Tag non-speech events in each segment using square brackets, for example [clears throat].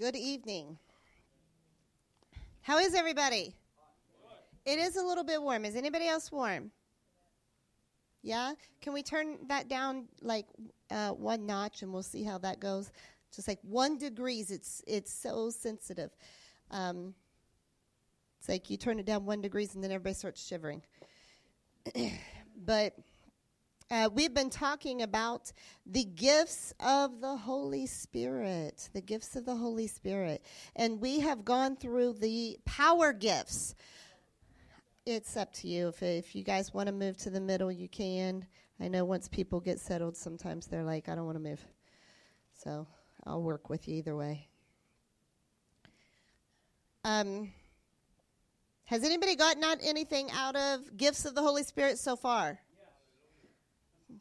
Good evening. How is everybody? It is a little bit warm. Is anybody else warm? Yeah? Can we turn that down like uh, one notch and we'll see how that goes? Just like one degrees, it's it's so sensitive. Um, it's like you turn it down one degrees and then everybody starts shivering. [clears throat] but uh, we've been talking about the gifts of the Holy Spirit, the gifts of the Holy Spirit. And we have gone through the power gifts. It's up to you. If, if you guys want to move to the middle, you can. I know once people get settled, sometimes they're like, I don't want to move. So I'll work with you either way. Um, has anybody gotten anything out of gifts of the Holy Spirit so far?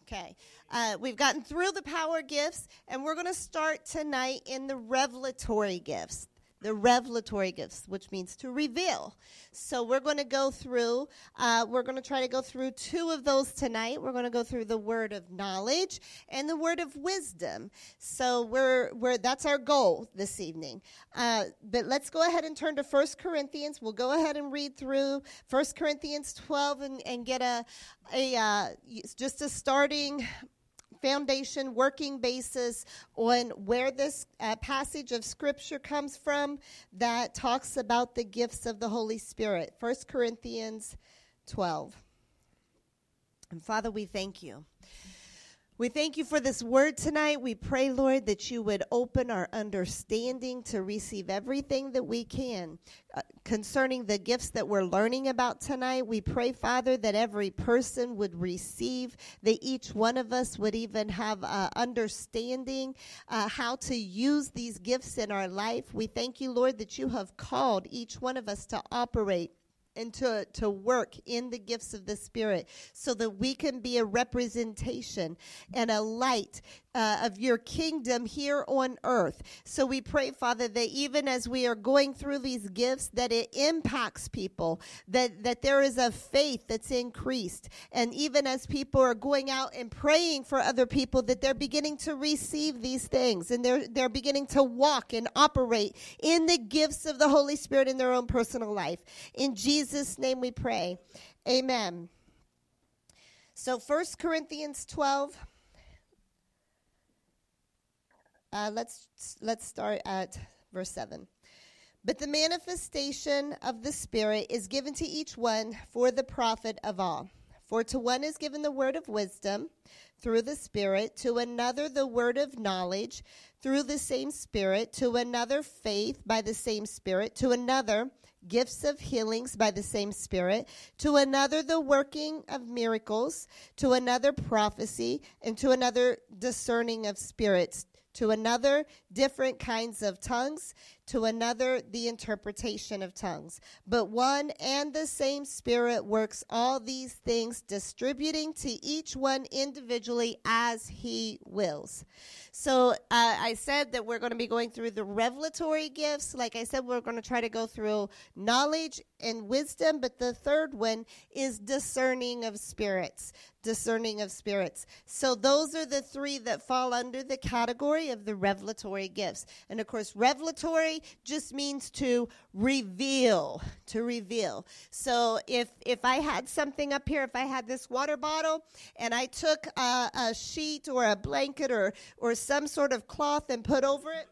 Okay. Uh, we've gotten through the power gifts, and we're going to start tonight in the revelatory gifts. The revelatory gifts, which means to reveal. So we're going to go through, uh, we're going to try to go through two of those tonight. We're going to go through the word of knowledge and the word of wisdom. So we're, we're that's our goal this evening. Uh, but let's go ahead and turn to First Corinthians. We'll go ahead and read through First Corinthians 12 and, and get a, a uh, just a starting foundation, working basis on where this uh, passage of Scripture comes from that talks about the gifts of the Holy Spirit. 1 Corinthians 12. And Father, we thank you. We thank you for this word tonight. We pray, Lord, that you would open our understanding to receive everything that we can uh, concerning the gifts that we're learning about tonight. We pray, Father, that every person would receive, that each one of us would even have uh, understanding uh, how to use these gifts in our life. We thank you, Lord, that you have called each one of us to operate and to, to work in the gifts of the Spirit so that we can be a representation and a light uh, of your kingdom here on earth. So we pray, Father, that even as we are going through these gifts, that it impacts people, that, that there is a faith that's increased. And even as people are going out and praying for other people, that they're beginning to receive these things and they're, they're beginning to walk and operate in the gifts of the Holy Spirit in their own personal life. In Jesus' name we pray. Amen. So, First Corinthians 12. Uh, let's let's start at verse seven. But the manifestation of the Spirit is given to each one for the profit of all. For to one is given the word of wisdom through the Spirit, to another the word of knowledge through the same Spirit, to another faith by the same Spirit, to another gifts of healings by the same Spirit, to another the working of miracles, to another prophecy, and to another discerning of spirits to another different kinds of tongues, to another the interpretation of tongues. But one and the same Spirit works all these things, distributing to each one individually as he wills. So uh, I said that we're going to be going through the revelatory gifts. Like I said, we're going to try to go through knowledge and wisdom, but the third one is discerning of spirits discerning of spirits. So those are the three that fall under the category of the revelatory gifts. And of course, revelatory just means to reveal, to reveal. So if if I had something up here, if I had this water bottle and I took a, a sheet or a blanket or or some sort of cloth and put over it,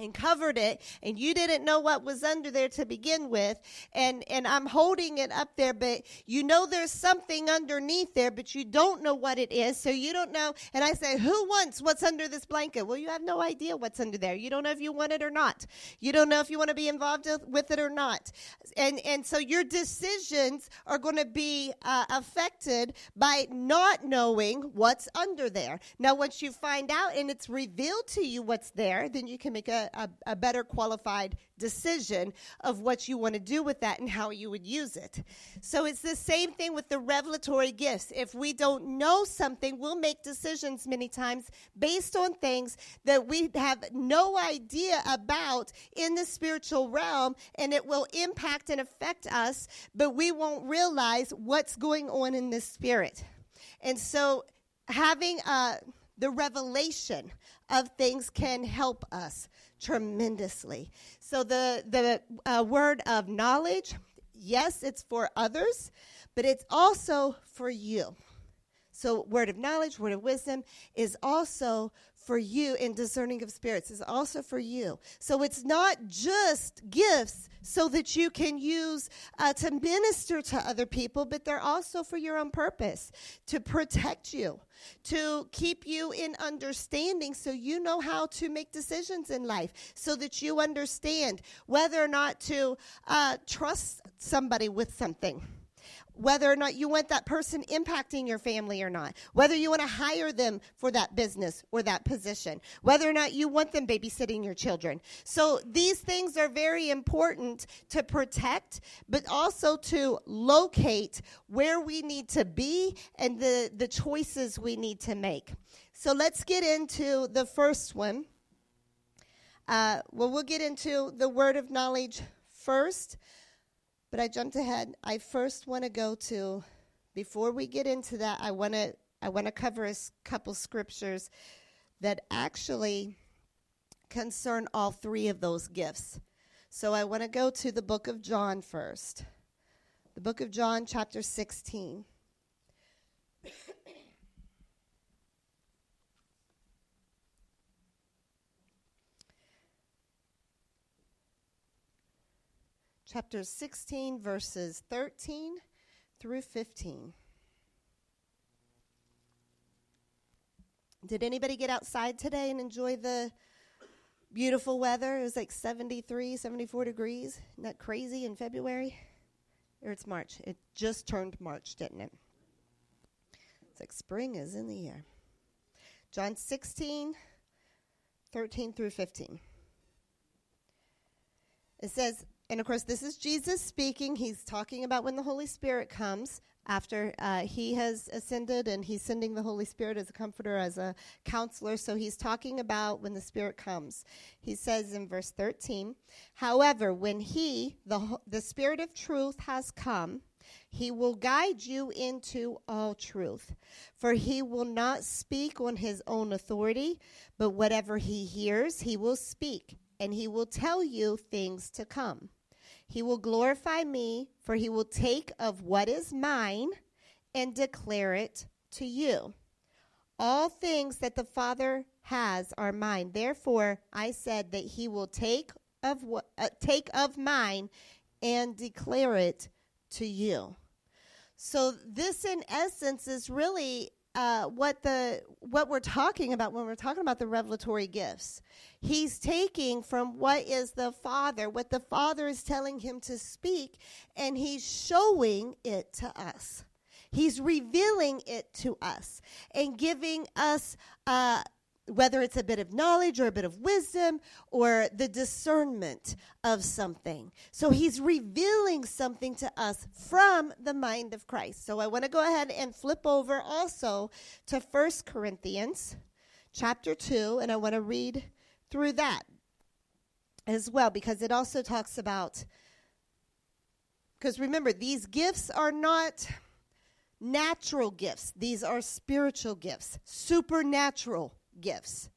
and covered it and you didn't know what was under there to begin with and and I'm holding it up there but you know there's something underneath there but you don't know what it is so you don't know. And I say who wants what's under this blanket? Well you have no idea what's under there. You don't know if you want it or not. You don't know if you want to be involved with it or not. And and so your decisions are going to be uh, affected by not knowing what's under there. Now once you find out and it's revealed to you what's there then you can make a, a, a better qualified decision of what you want to do with that and how you would use it. So it's the same thing with the revelatory gifts. If we don't know something, we'll make decisions many times based on things that we have no idea about in the spiritual realm, and it will impact and affect us, but we won't realize what's going on in the spirit. And so having uh, the revelation of things can help us tremendously. So the the uh, word of knowledge, yes, it's for others, but it's also for you. So word of knowledge, word of wisdom is also for you in discerning of spirits is also for you. So it's not just gifts so that you can use uh, to minister to other people, but they're also for your own purpose to protect you, to keep you in understanding so you know how to make decisions in life, so that you understand whether or not to uh, trust somebody with something whether or not you want that person impacting your family or not, whether you want to hire them for that business or that position, whether or not you want them babysitting your children. So these things are very important to protect, but also to locate where we need to be and the, the choices we need to make. So let's get into the first one. Uh, well, we'll get into the word of knowledge first. But I jumped ahead. I first want to go to, before we get into that, I want to I want to cover a couple scriptures that actually concern all three of those gifts. So I want to go to the book of John first. The book of John, chapter 16. Chapter 16, verses 13 through 15. Did anybody get outside today and enjoy the beautiful weather? It was like 73, 74 degrees. Isn't that crazy in February? Or it's March. It just turned March, didn't it? It's like spring is in the air. John 16, 13 through 15. It says, and of course, this is Jesus speaking. He's talking about when the Holy Spirit comes after uh, he has ascended and he's sending the Holy Spirit as a comforter, as a counselor. So he's talking about when the Spirit comes. He says in verse 13, However, when he, the, the Spirit of truth, has come, he will guide you into all truth. For he will not speak on his own authority, but whatever he hears, he will speak, and he will tell you things to come. He will glorify me, for he will take of what is mine and declare it to you. All things that the Father has are mine. Therefore, I said that he will take of what uh, take of mine and declare it to you. So this in essence is really uh, what the what we're talking about when we're talking about the revelatory gifts. He's taking from what is the Father, what the Father is telling him to speak, and he's showing it to us. He's revealing it to us and giving us uh, whether it's a bit of knowledge or a bit of wisdom or the discernment of something. So he's revealing something to us from the mind of Christ. So I want to go ahead and flip over also to First Corinthians chapter 2 and I want to read through that as well because it also talks about because remember these gifts are not natural gifts. These are spiritual gifts, supernatural gifts.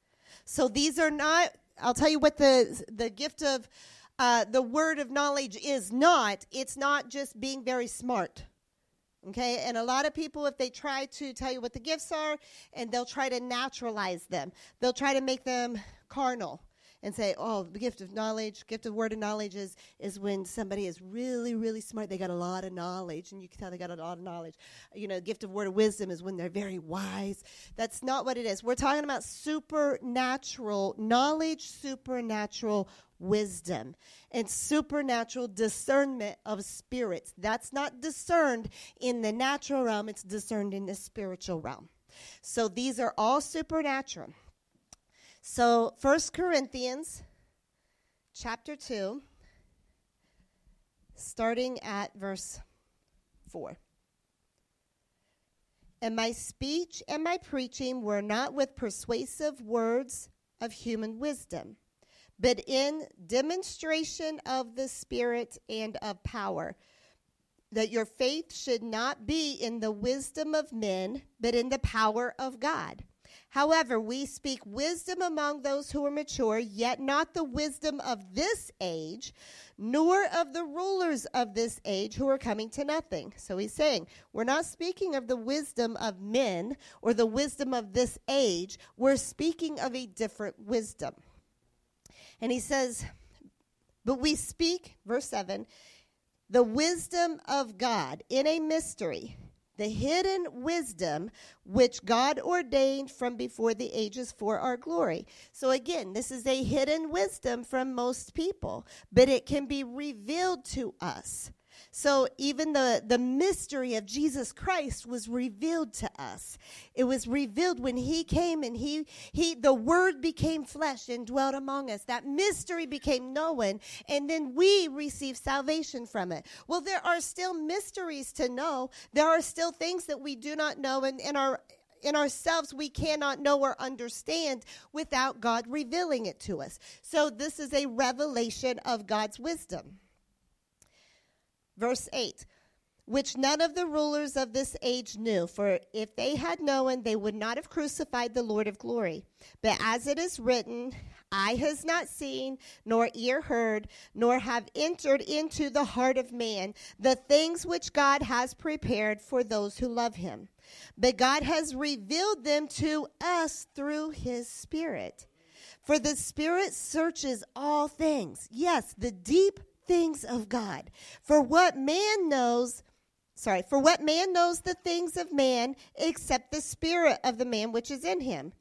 So these are not, I'll tell you what the, the gift of uh, the word of knowledge is not. It's not just being very smart. Okay, and a lot of people, if they try to tell you what the gifts are, and they'll try to naturalize them, they'll try to make them carnal and say, oh, the gift of knowledge, gift of word of knowledge is, is when somebody is really, really smart. They got a lot of knowledge, and you can tell they got a lot of knowledge. You know, gift of word of wisdom is when they're very wise. That's not what it is. We're talking about supernatural knowledge, supernatural wisdom, and supernatural discernment of spirits. That's not discerned in the natural realm, it's discerned in the spiritual realm. So these are all supernatural. So, First Corinthians chapter 2, starting at verse 4. And my speech and my preaching were not with persuasive words of human wisdom, but in demonstration of the Spirit and of power, that your faith should not be in the wisdom of men, but in the power of God However, we speak wisdom among those who are mature, yet not the wisdom of this age, nor of the rulers of this age who are coming to nothing. So he's saying, we're not speaking of the wisdom of men or the wisdom of this age. We're speaking of a different wisdom. And he says, but we speak, verse 7, the wisdom of God in a mystery the hidden wisdom which God ordained from before the ages for our glory. So, again, this is a hidden wisdom from most people, but it can be revealed to us. So even the, the mystery of Jesus Christ was revealed to us. It was revealed when he came and he, he, the word became flesh and dwelt among us. That mystery became known and then we received salvation from it. Well, there are still mysteries to know. There are still things that we do not know and in our, in ourselves we cannot know or understand without God revealing it to us. So this is a revelation of God's wisdom. Verse 8 which none of the rulers of this age knew, for if they had known, they would not have crucified the Lord of glory. But as it is written, eye has not seen, nor ear heard, nor have entered into the heart of man the things which God has prepared for those who love him. But God has revealed them to us through his Spirit. For the Spirit searches all things, yes, the deep things of God. For what man knows, sorry, for what man knows the things of man except the spirit of the man which is in him.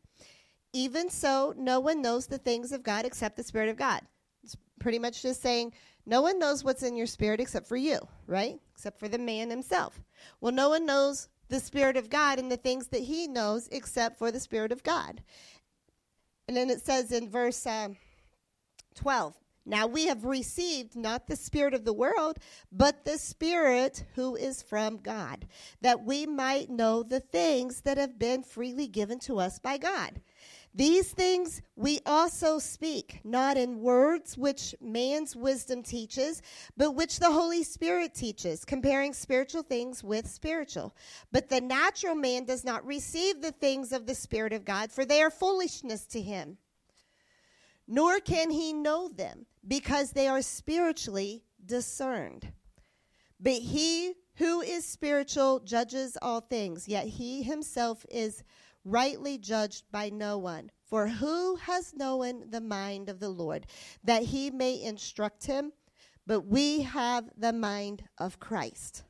Even so, no one knows the things of God except the spirit of God. It's pretty much just saying no one knows what's in your spirit except for you, right? Except for the man himself. Well, no one knows the spirit of God and the things that he knows except for the spirit of God. And then it says in verse um, 12 now we have received not the Spirit of the world, but the Spirit who is from God, that we might know the things that have been freely given to us by God. These things we also speak, not in words which man's wisdom teaches, but which the Holy Spirit teaches, comparing spiritual things with spiritual. But the natural man does not receive the things of the Spirit of God, for they are foolishness to him nor can he know them because they are spiritually discerned. But he who is spiritual judges all things, yet he himself is rightly judged by no one. For who has known the mind of the Lord that he may instruct him? But we have the mind of Christ.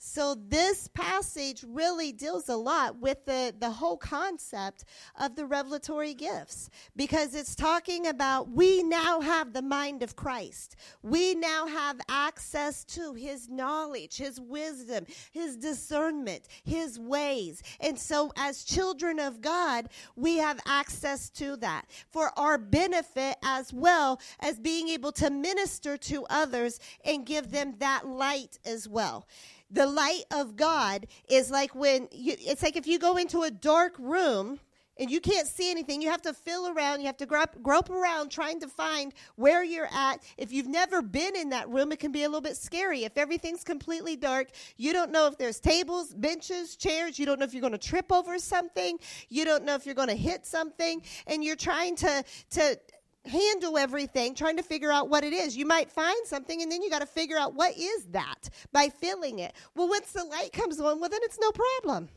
So this passage really deals a lot with the, the whole concept of the revelatory gifts because it's talking about we now have the mind of Christ. We now have access to his knowledge, his wisdom, his discernment, his ways. And so as children of God, we have access to that for our benefit as well as being able to minister to others and give them that light as well the light of God is like when you, it's like if you go into a dark room and you can't see anything. You have to feel around. You have to grope, grope around trying to find where you're at. If you've never been in that room, it can be a little bit scary. If everything's completely dark, you don't know if there's tables, benches, chairs. You don't know if you're going to trip over something. You don't know if you're going to hit something. And you're trying to, to, handle everything trying to figure out what it is. You might find something and then you got to figure out what is that by feeling it. Well, once the light comes on, well, then it's no problem.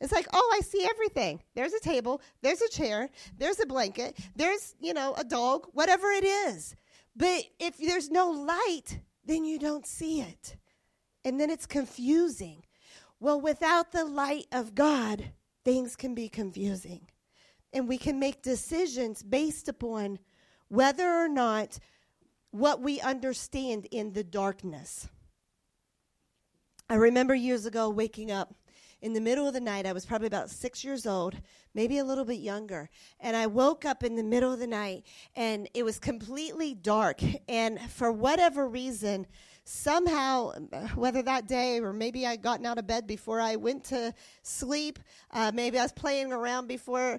It's like, oh, I see everything. There's a table, there's a chair, there's a blanket, there's, you know, a dog, whatever it is. But if there's no light, then you don't see it. And then it's confusing. Well, without the light of God, things can be confusing. And we can make decisions based upon whether or not what we understand in the darkness. I remember years ago waking up in the middle of the night. I was probably about six years old, maybe a little bit younger. And I woke up in the middle of the night and it was completely dark. And for whatever reason, somehow, whether that day or maybe I'd gotten out of bed before I went to sleep, uh, maybe I was playing around before uh,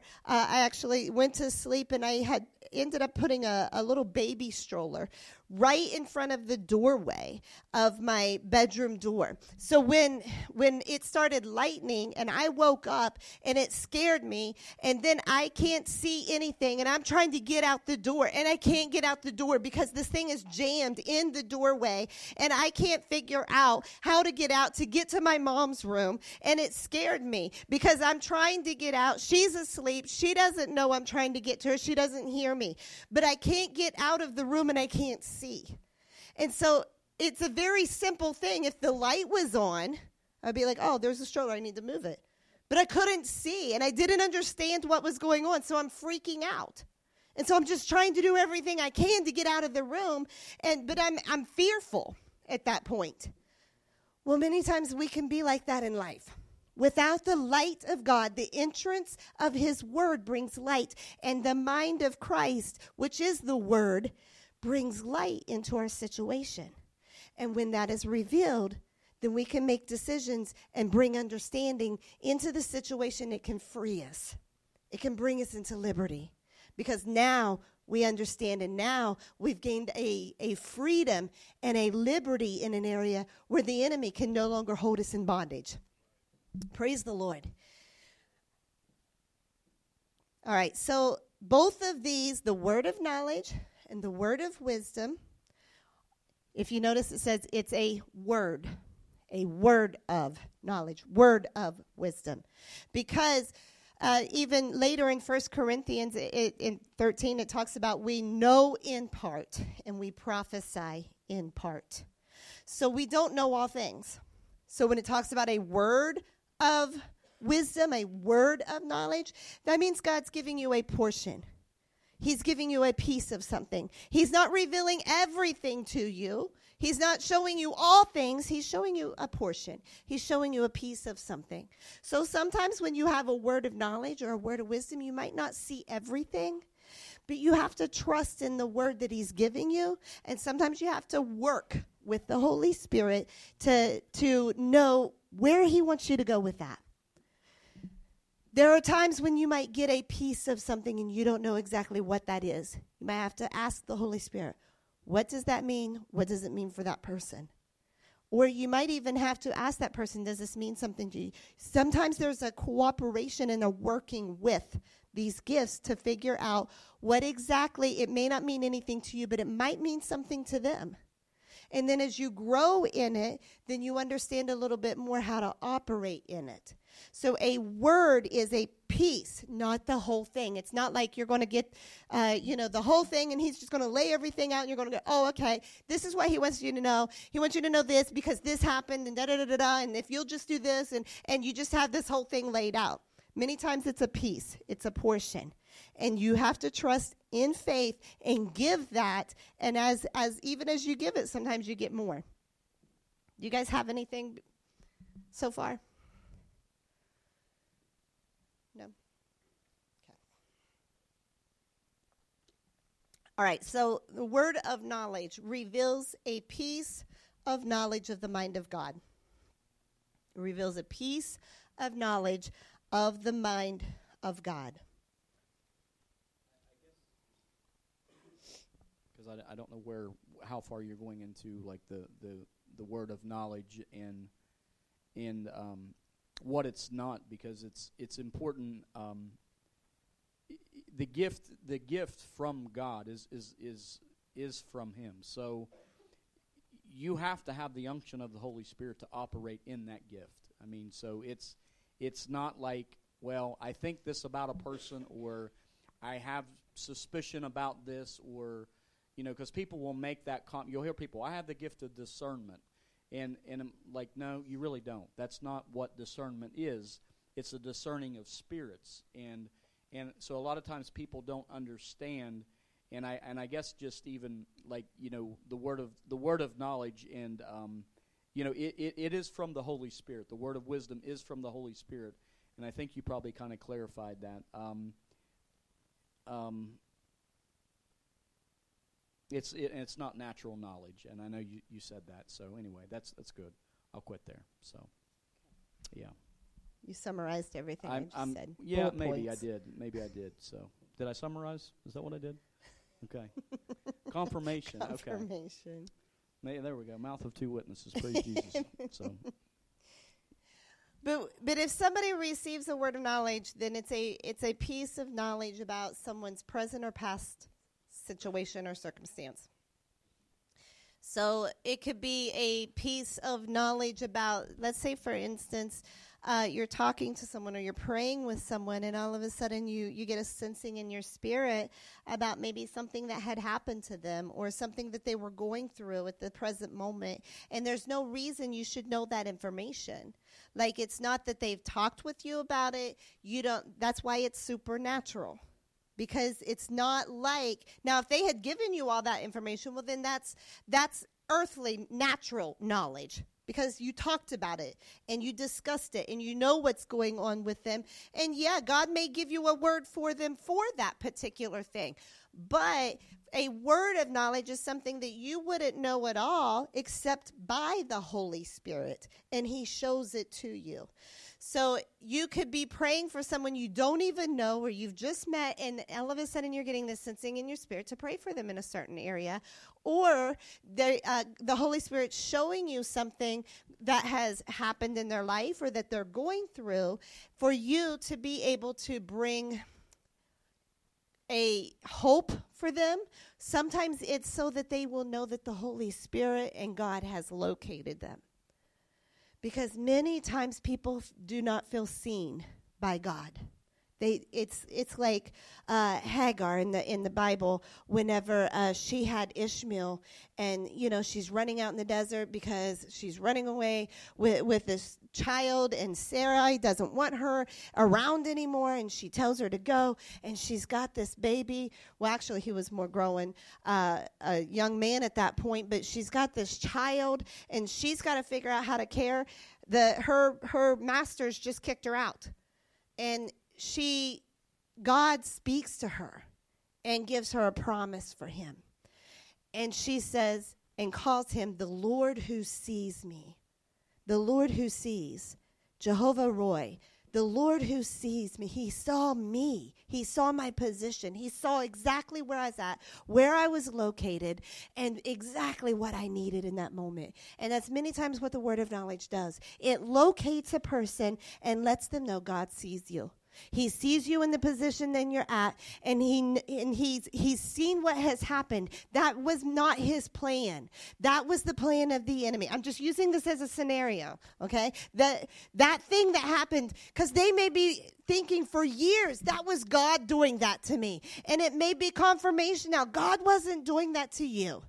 I actually went to sleep, and I had ended up putting a, a little baby stroller right in front of the doorway of my bedroom door. So when when it started lightning and I woke up and it scared me and then I can't see anything and I'm trying to get out the door and I can't get out the door because this thing is jammed in the doorway and I can't figure out how to get out to get to my mom's room and it scared me because I'm trying to get out. She's asleep. She doesn't know I'm trying to get to her. She doesn't hear me. But I can't get out of the room and I can't see see. And so it's a very simple thing. If the light was on, I'd be like, oh, there's a stroller. I need to move it. But I couldn't see and I didn't understand what was going on. So I'm freaking out. And so I'm just trying to do everything I can to get out of the room. And, but I'm, I'm fearful at that point. Well, many times we can be like that in life. Without the light of God, the entrance of His Word brings light, and the mind of Christ, which is the Word, brings light into our situation. And when that is revealed, then we can make decisions and bring understanding into the situation. It can free us, it can bring us into liberty because now we understand and now we've gained a, a freedom and a liberty in an area where the enemy can no longer hold us in bondage. Praise the Lord. All right, so both of these, the word of knowledge and the word of wisdom, if you notice, it says it's a word, a word of knowledge, word of wisdom. Because uh, even later in First Corinthians it, in 13, it talks about we know in part and we prophesy in part. So we don't know all things. So when it talks about a word of wisdom, a word of knowledge, that means God's giving you a portion. He's giving you a piece of something. He's not revealing everything to you. He's not showing you all things. He's showing you a portion. He's showing you a piece of something. So sometimes when you have a word of knowledge or a word of wisdom, you might not see everything, but you have to trust in the word that He's giving you. And sometimes you have to work with the Holy Spirit to, to know where He wants you to go with that. There are times when you might get a piece of something and you don't know exactly what that is. You might have to ask the Holy Spirit, what does that mean? What does it mean for that person? Or you might even have to ask that person, does this mean something to you? Sometimes there's a cooperation and a working with these gifts to figure out what exactly, it may not mean anything to you, but it might mean something to them. And then as you grow in it, then you understand a little bit more how to operate in it. So a word is a piece, not the whole thing. It's not like you're going to get, uh, you know, the whole thing and he's just going to lay everything out and you're going to go, oh, okay, this is what he wants you to know. He wants you to know this because this happened and da da da da da. And if you'll just do this and, and you just have this whole thing laid out. Many times it's a piece, it's a portion. And you have to trust in faith and give that. And as, as even as you give it, sometimes you get more. You guys have anything so far? No? Okay. All right, so the word of knowledge reveals a piece of knowledge of the mind of God. It reveals a piece of knowledge of the mind of God. I, I don't know where how far you're going into like the the the word of knowledge and and um, what it's not because it's it's important. Um, the gift the gift from God is is is is from Him. So you have to have the unction of the Holy Spirit to operate in that gift. I mean, so it's it's not like, well, I think this about a person, or I have suspicion about this, or you know, because people will make that. Com- you'll hear people, I have the gift of discernment, and and I'm like, no, you really don't. That's not what discernment is. It's a discerning of spirits, and and so a lot of times people don't understand and I and I guess just even like you know the word of the word of knowledge and um, you know, it, it, it is from the Holy Spirit. The word of wisdom is from the Holy Spirit. And I think you probably kind of clarified that. Um, um, it's it, it's not natural knowledge, and I know you, you said that. So anyway, that's that's good. I'll quit there. So, yeah. You summarized everything I'm, I just said. Yeah, Bullet maybe points. I did. Maybe I did. So, did I summarize? Is that what I did? [laughs] Okay. Confirmation. Okay. Confirmation. May, there we go. Mouth of two witnesses. Praise [laughs] Jesus. So But but if somebody receives a word of knowledge, then it's a it's a piece of knowledge about someone's present or past situation or circumstance. So it could be a piece of knowledge about, let's say, for instance, uh, you're talking to someone or you're praying with someone, and all of a sudden you, you get a sensing in your spirit about maybe something that had happened to them or something that they were going through at the present moment. And there's no reason you should know that information. Like it's not that they've talked with you about it. You don't, that's why it's supernatural because it's not like now if they had given you all that information well then that's that's earthly natural knowledge because you talked about it and you discussed it and you know what's going on with them. And yeah god may give you a word for them for that particular thing but a word of knowledge is something that you wouldn't know at all except by the holy spirit and he shows it to you so you could be praying for someone you don't even know or you've just met, and all of a sudden you're getting this sensing in your spirit to pray for them in a certain area. Or uh, the Holy Spirit showing you something that has happened in their life or that they're going through for you to be able to bring a hope for them. Sometimes it's so that they will know that the Holy Spirit and God has located them because many times people f- do not feel seen by God. They, it's it's like uh, Hagar in the in the Bible. Whenever uh, she had Ishmael, and you know she's running out in the desert because she's running away with with this child, and Sarai doesn't want her around anymore, and she tells her to go, and she's got this baby. Well, actually, he was more growing, uh, a young man at that point, but she's got this child, and she's got to figure out how to care. The her her masters just kicked her out, and she God speaks to her and gives her a promise for him. And she says and calls him the Lord who sees me. The Lord who sees. Jehovah Roi. The Lord who sees me. He saw me. He saw my position. He saw exactly where I was at, where I was located, and exactly what I needed in that moment. And that's many times what the word of knowledge does. It locates a person and lets them know God sees you. He sees you in the position that you're at, and he and he's he's seen what has happened. That was not his plan. That was the plan of the enemy. I'm just using this as a scenario, okay? That that thing that happened, because they may be thinking for years that was God doing that to me, and it may be confirmation now. God wasn't doing that to you.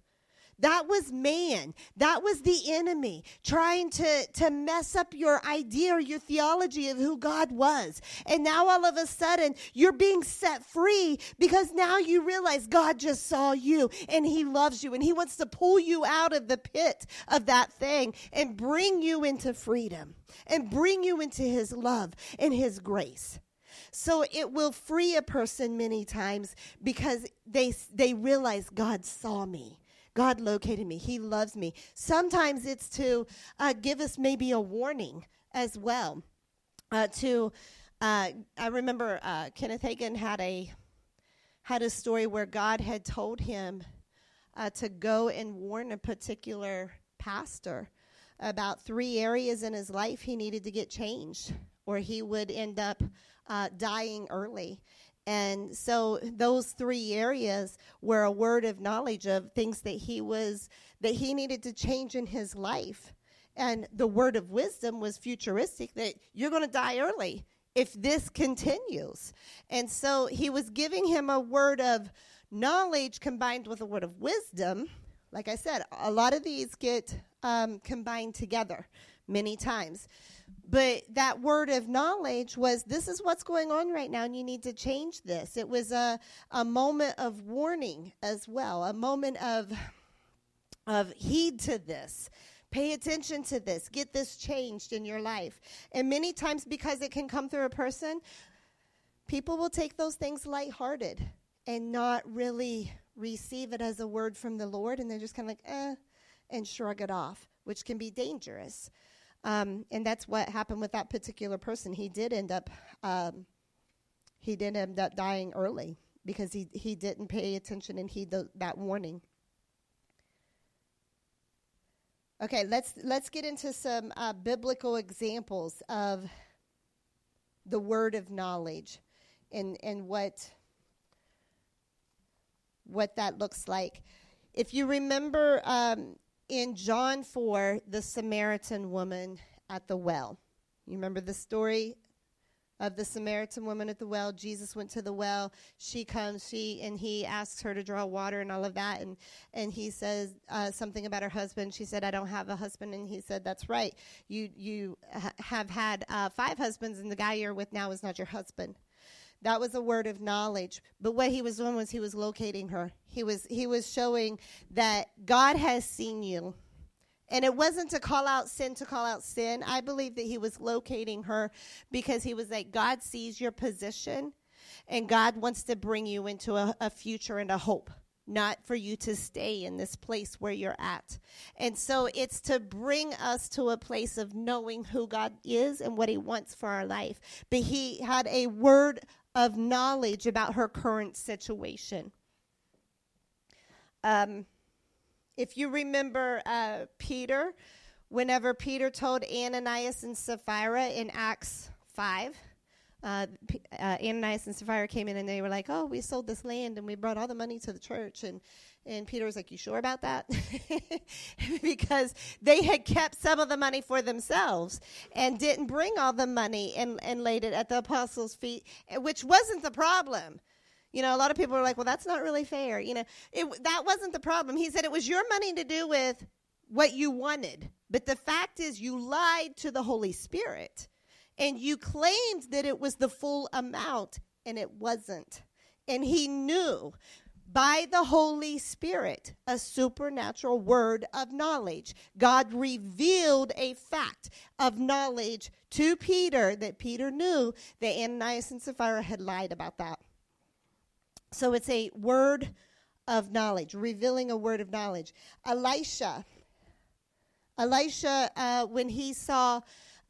That was man. That was the enemy trying to, to mess up your idea or your theology of who God was. And now all of a sudden you're being set free because now you realize God just saw you and he loves you and he wants to pull you out of the pit of that thing and bring you into freedom and bring you into his love and his grace. So it will free a person many times because they they realize God saw me. God located me. He loves me. Sometimes it's to uh, give us maybe a warning as well. Uh, to uh, I remember uh, Kenneth Hagin had a had a story where God had told him uh, to go and warn a particular pastor about three areas in his life he needed to get changed, or he would end up uh, dying early. And so those three areas were a word of knowledge of things that he was that he needed to change in his life. And the word of wisdom was futuristic that you're going to die early if this continues. And so he was giving him a word of knowledge combined with a word of wisdom. Like I said, a lot of these get um, combined together many times. But that word of knowledge was this is what's going on right now, and you need to change this. It was a, a moment of warning as well, a moment of, of heed to this. Pay attention to this. Get this changed in your life. And many times, because it can come through a person, people will take those things lighthearted and not really receive it as a word from the Lord, and they're just kind of like, eh, and shrug it off, which can be dangerous. Um, and that's what happened with that particular person. He did end up, um, he did end up dying early because he, he didn't pay attention and heed the, that warning. Okay, let's let's get into some uh, biblical examples of the word of knowledge and and what what that looks like. If you remember um, in John 4, the Samaritan woman at the well. You remember the story of the Samaritan woman at the well. Jesus went to the well. She comes, she and he asks her to draw water and all of that, and and he says uh, something about her husband. She said, "I don't have a husband," and he said, "That's right. You you ha- have had uh, five husbands, and the guy you're with now is not your husband." That was a word of knowledge. But what he was doing was he was locating her. He was he was showing that God has seen you and it wasn't to call out sin to call out sin. I believe that he was locating her because he was like, God sees your position and God wants to bring you into a, a future and a hope not for you to stay in this place where you're at. And so it's to bring us to a place of knowing who God is and what He wants for our life. But He had a word of knowledge about her current situation. Um, if you remember uh, Peter, whenever Peter told Ananias and Sapphira in Acts 5, uh, uh, Ananias and Sapphira came in and they were like, "Oh, we sold this land and we brought all the money to the church." And and Peter was like, "You sure about that?" [laughs] because they had kept some of the money for themselves and didn't bring all the money and and laid it at the apostles' feet, which wasn't the problem. You know, a lot of people were like, well, that's not really fair. You know, it, that wasn't the problem. He said it was your money to do with what you wanted. But the fact is, you lied to the Holy Spirit and you claimed that it was the full amount, and it wasn't. And he knew by the Holy Spirit, a supernatural word of knowledge. God revealed a fact of knowledge to Peter that Peter knew that Ananias and Sapphira had lied about that. So it's a word of knowledge, revealing a word of knowledge. Elisha, Elisha, uh, when he saw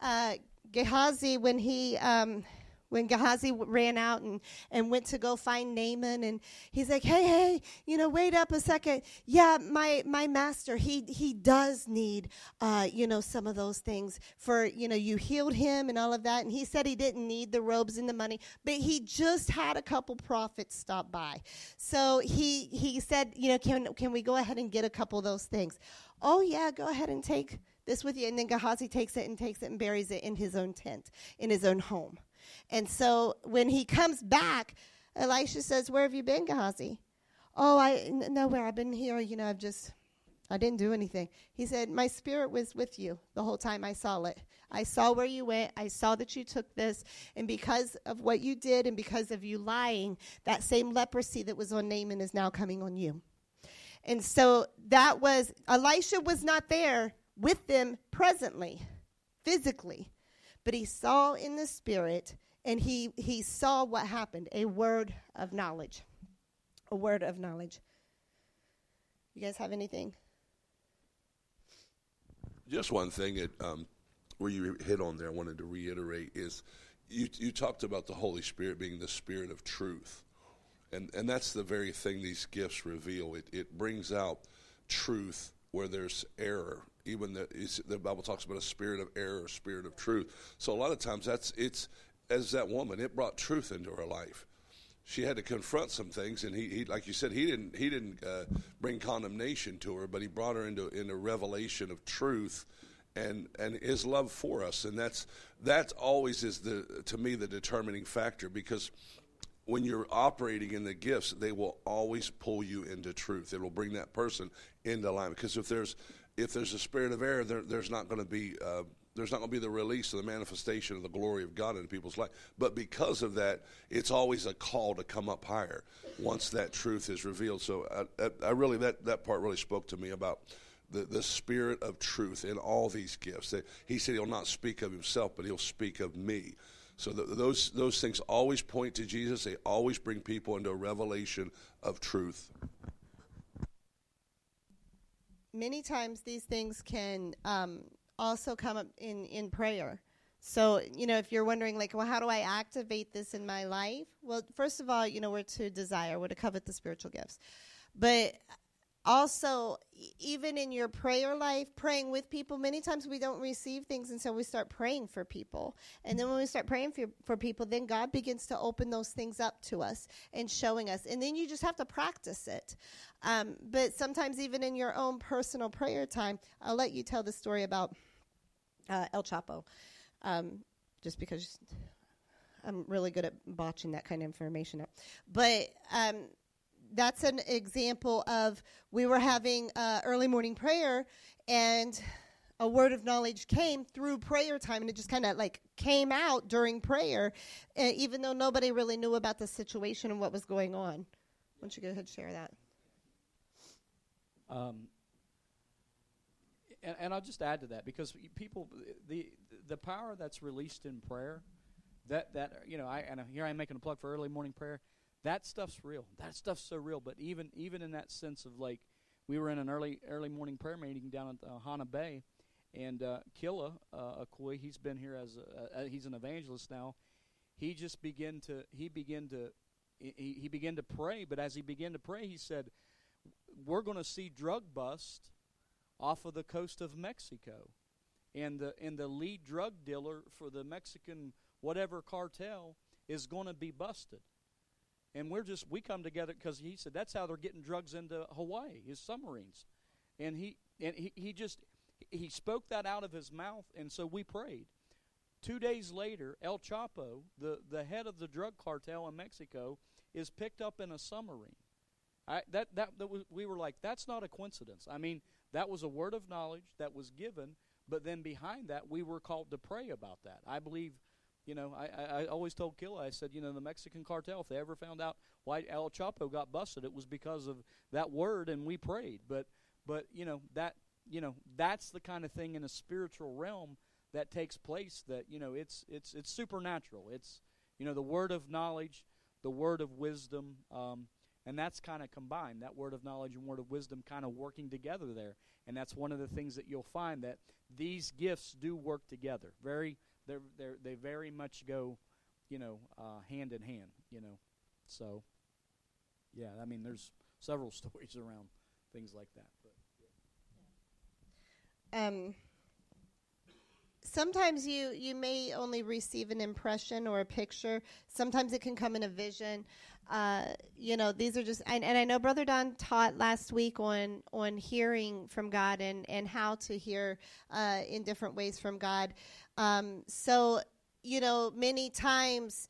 uh, Gehazi, when he um, when Gehazi ran out and, and went to go find Naaman and he's like, hey, hey, you know, wait up a second. Yeah, my, my master, he, he does need, uh, you know, some of those things for, you know, you healed him and all of that. And he said he didn't need the robes and the money, but he just had a couple prophets stop by. So he, he said, you know, can, can we go ahead and get a couple of those things? Oh yeah, go ahead and take this with you. And then Gehazi takes it and takes it and buries it in his own tent, in his own home. And so when he comes back, Elisha says, Where have you been, Gehazi? Oh, I n- nowhere. I've been here. You know, I've just, I didn't do anything. He said, My spirit was with you the whole time I saw it. I saw where you went. I saw that you took this. And because of what you did and because of you lying, that same leprosy that was on Naaman is now coming on you. And so that was, Elisha was not there with them presently, physically, but he saw in the spirit and he, he saw what happened a word of knowledge. A word of knowledge. You guys have anything? Just one thing that um, where you hit on there, I wanted to reiterate is you, you talked about the Holy Spirit being the Spirit of truth. And, and that's the very thing these gifts reveal. It, it brings out truth where there's error. Even the, the Bible talks about a spirit of error, a spirit of truth. So a lot of times that's it's as that woman, it brought truth into her life. She had to confront some things, and he, he like you said, he didn't he didn't uh, bring condemnation to her, but he brought her into into revelation of truth, and and his love for us, and that's that always is the to me the determining factor because when you're operating in the gifts, they will always pull you into truth. It will bring that person into alignment. Because if there's if there's a spirit of error, there, there's not going to be uh, there's not going to be the release of the manifestation of the glory of God in people's life. But because of that, it's always a call to come up higher once that truth is revealed. So I, I, I really that that part really spoke to me about. The, the spirit of truth in all these gifts. He said he'll not speak of himself, but he'll speak of me. So those those things always point to Jesus. They always bring people into a revelation of truth. Many times these things can um, also come up in, in prayer. So, you know, if you're wondering, like, well, how do I activate this in my life? Well, first of all, you know, we're to desire, we're to covet the spiritual gifts. But also, even in your prayer life, praying with people, many times we don't receive things until we start praying for people. And then when we start praying for, for people, then God begins to open those things up to us and showing us. And then you just have to practice it. Um, but sometimes, even in your own personal prayer time, I'll let you tell the story about uh, El Chapo um, just because I'm really good at botching that kind of information up. But um, that's an example of we were having uh, early morning prayer and a word of knowledge came through prayer time and it just kind of like came out during prayer uh, even though nobody really knew about the situation and what was going on why don't you go ahead and share that um, and, and I'll just add to that because people, the the power that's released in prayer, that that you know, I and here I'm making a plug for early morning prayer. That stuff's real. That stuff's so real. But even even in that sense of like, we were in an early early morning prayer meeting down at uh, Hana Bay, and uh, Killa uh, Akoi, he's been here as a, uh, he's an evangelist now. He just began to he began to he, he began to pray. But as he began to pray, he said, "We're going to see drug bust." off of the coast of Mexico. And the, and the lead drug dealer for the Mexican whatever cartel is going to be busted. And we're just, we come together because he said that's how they're getting drugs into Hawaii, his submarines. And he, and he, he just, he spoke that out of his mouth, and so we prayed. Two days later, El Chapo, the, the head of the drug cartel in Mexico, is picked up in a submarine. I, that, that, that was, we were like, that's not a coincidence. I mean, that was a word of knowledge that was given, but then behind that, we were called to pray about that. I believe, you know, I, I, I always told Killa, I said, you know, the Mexican cartel, if they ever found out why El Chapo got busted, it was because of that word, and we prayed. But, but you know, that, you know, that's the kind of thing in a spiritual realm that takes place that, you know, it's, it's, it's supernatural. It's, you know, the word of knowledge, the word of wisdom, um, and that's kind of combined, that word of knowledge and word of wisdom kind of working together there. And that's one of the things that you'll find that these gifts do work together. Very, they're, they're, they very much go, you know, uh, hand in hand, you know. So, yeah, I mean, there's several [laughs] stories around things like that. But, yeah. Um, sometimes you you may only receive an impression or a picture. Sometimes it can come in a vision. Uh, you know these are just and, and, i know brother don taught last week on on hearing from god and and how to hear uh, in different ways from god. Um, so you know many times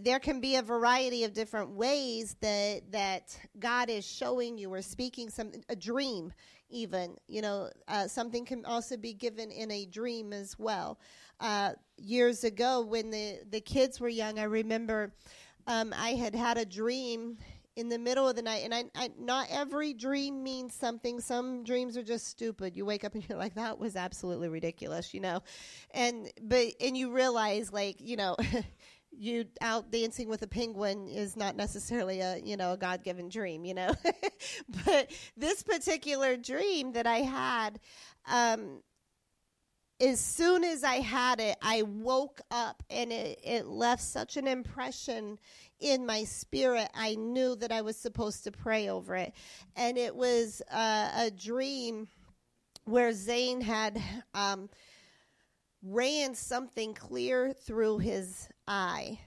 there can be a variety of different ways that that God is showing you or speaking some a dream even you know uh, something can also be given in a dream as well. Uh, years ago when the the kids were young I remember um, I had had a dream in the middle of the night and I, I, not every dream means something. Some dreams are just stupid. You wake up and [laughs] you're like that was absolutely ridiculous you know? And but and you realize like you know [laughs] you out dancing with a penguin is not necessarily a you know a god-given dream you know? [laughs] But this particular dream that i had um as soon as i had it i woke up and it, it left such an impression in my spirit. I knew that i was supposed to pray over it. And it was uh, a dream where zane had um, ran something clear through his eye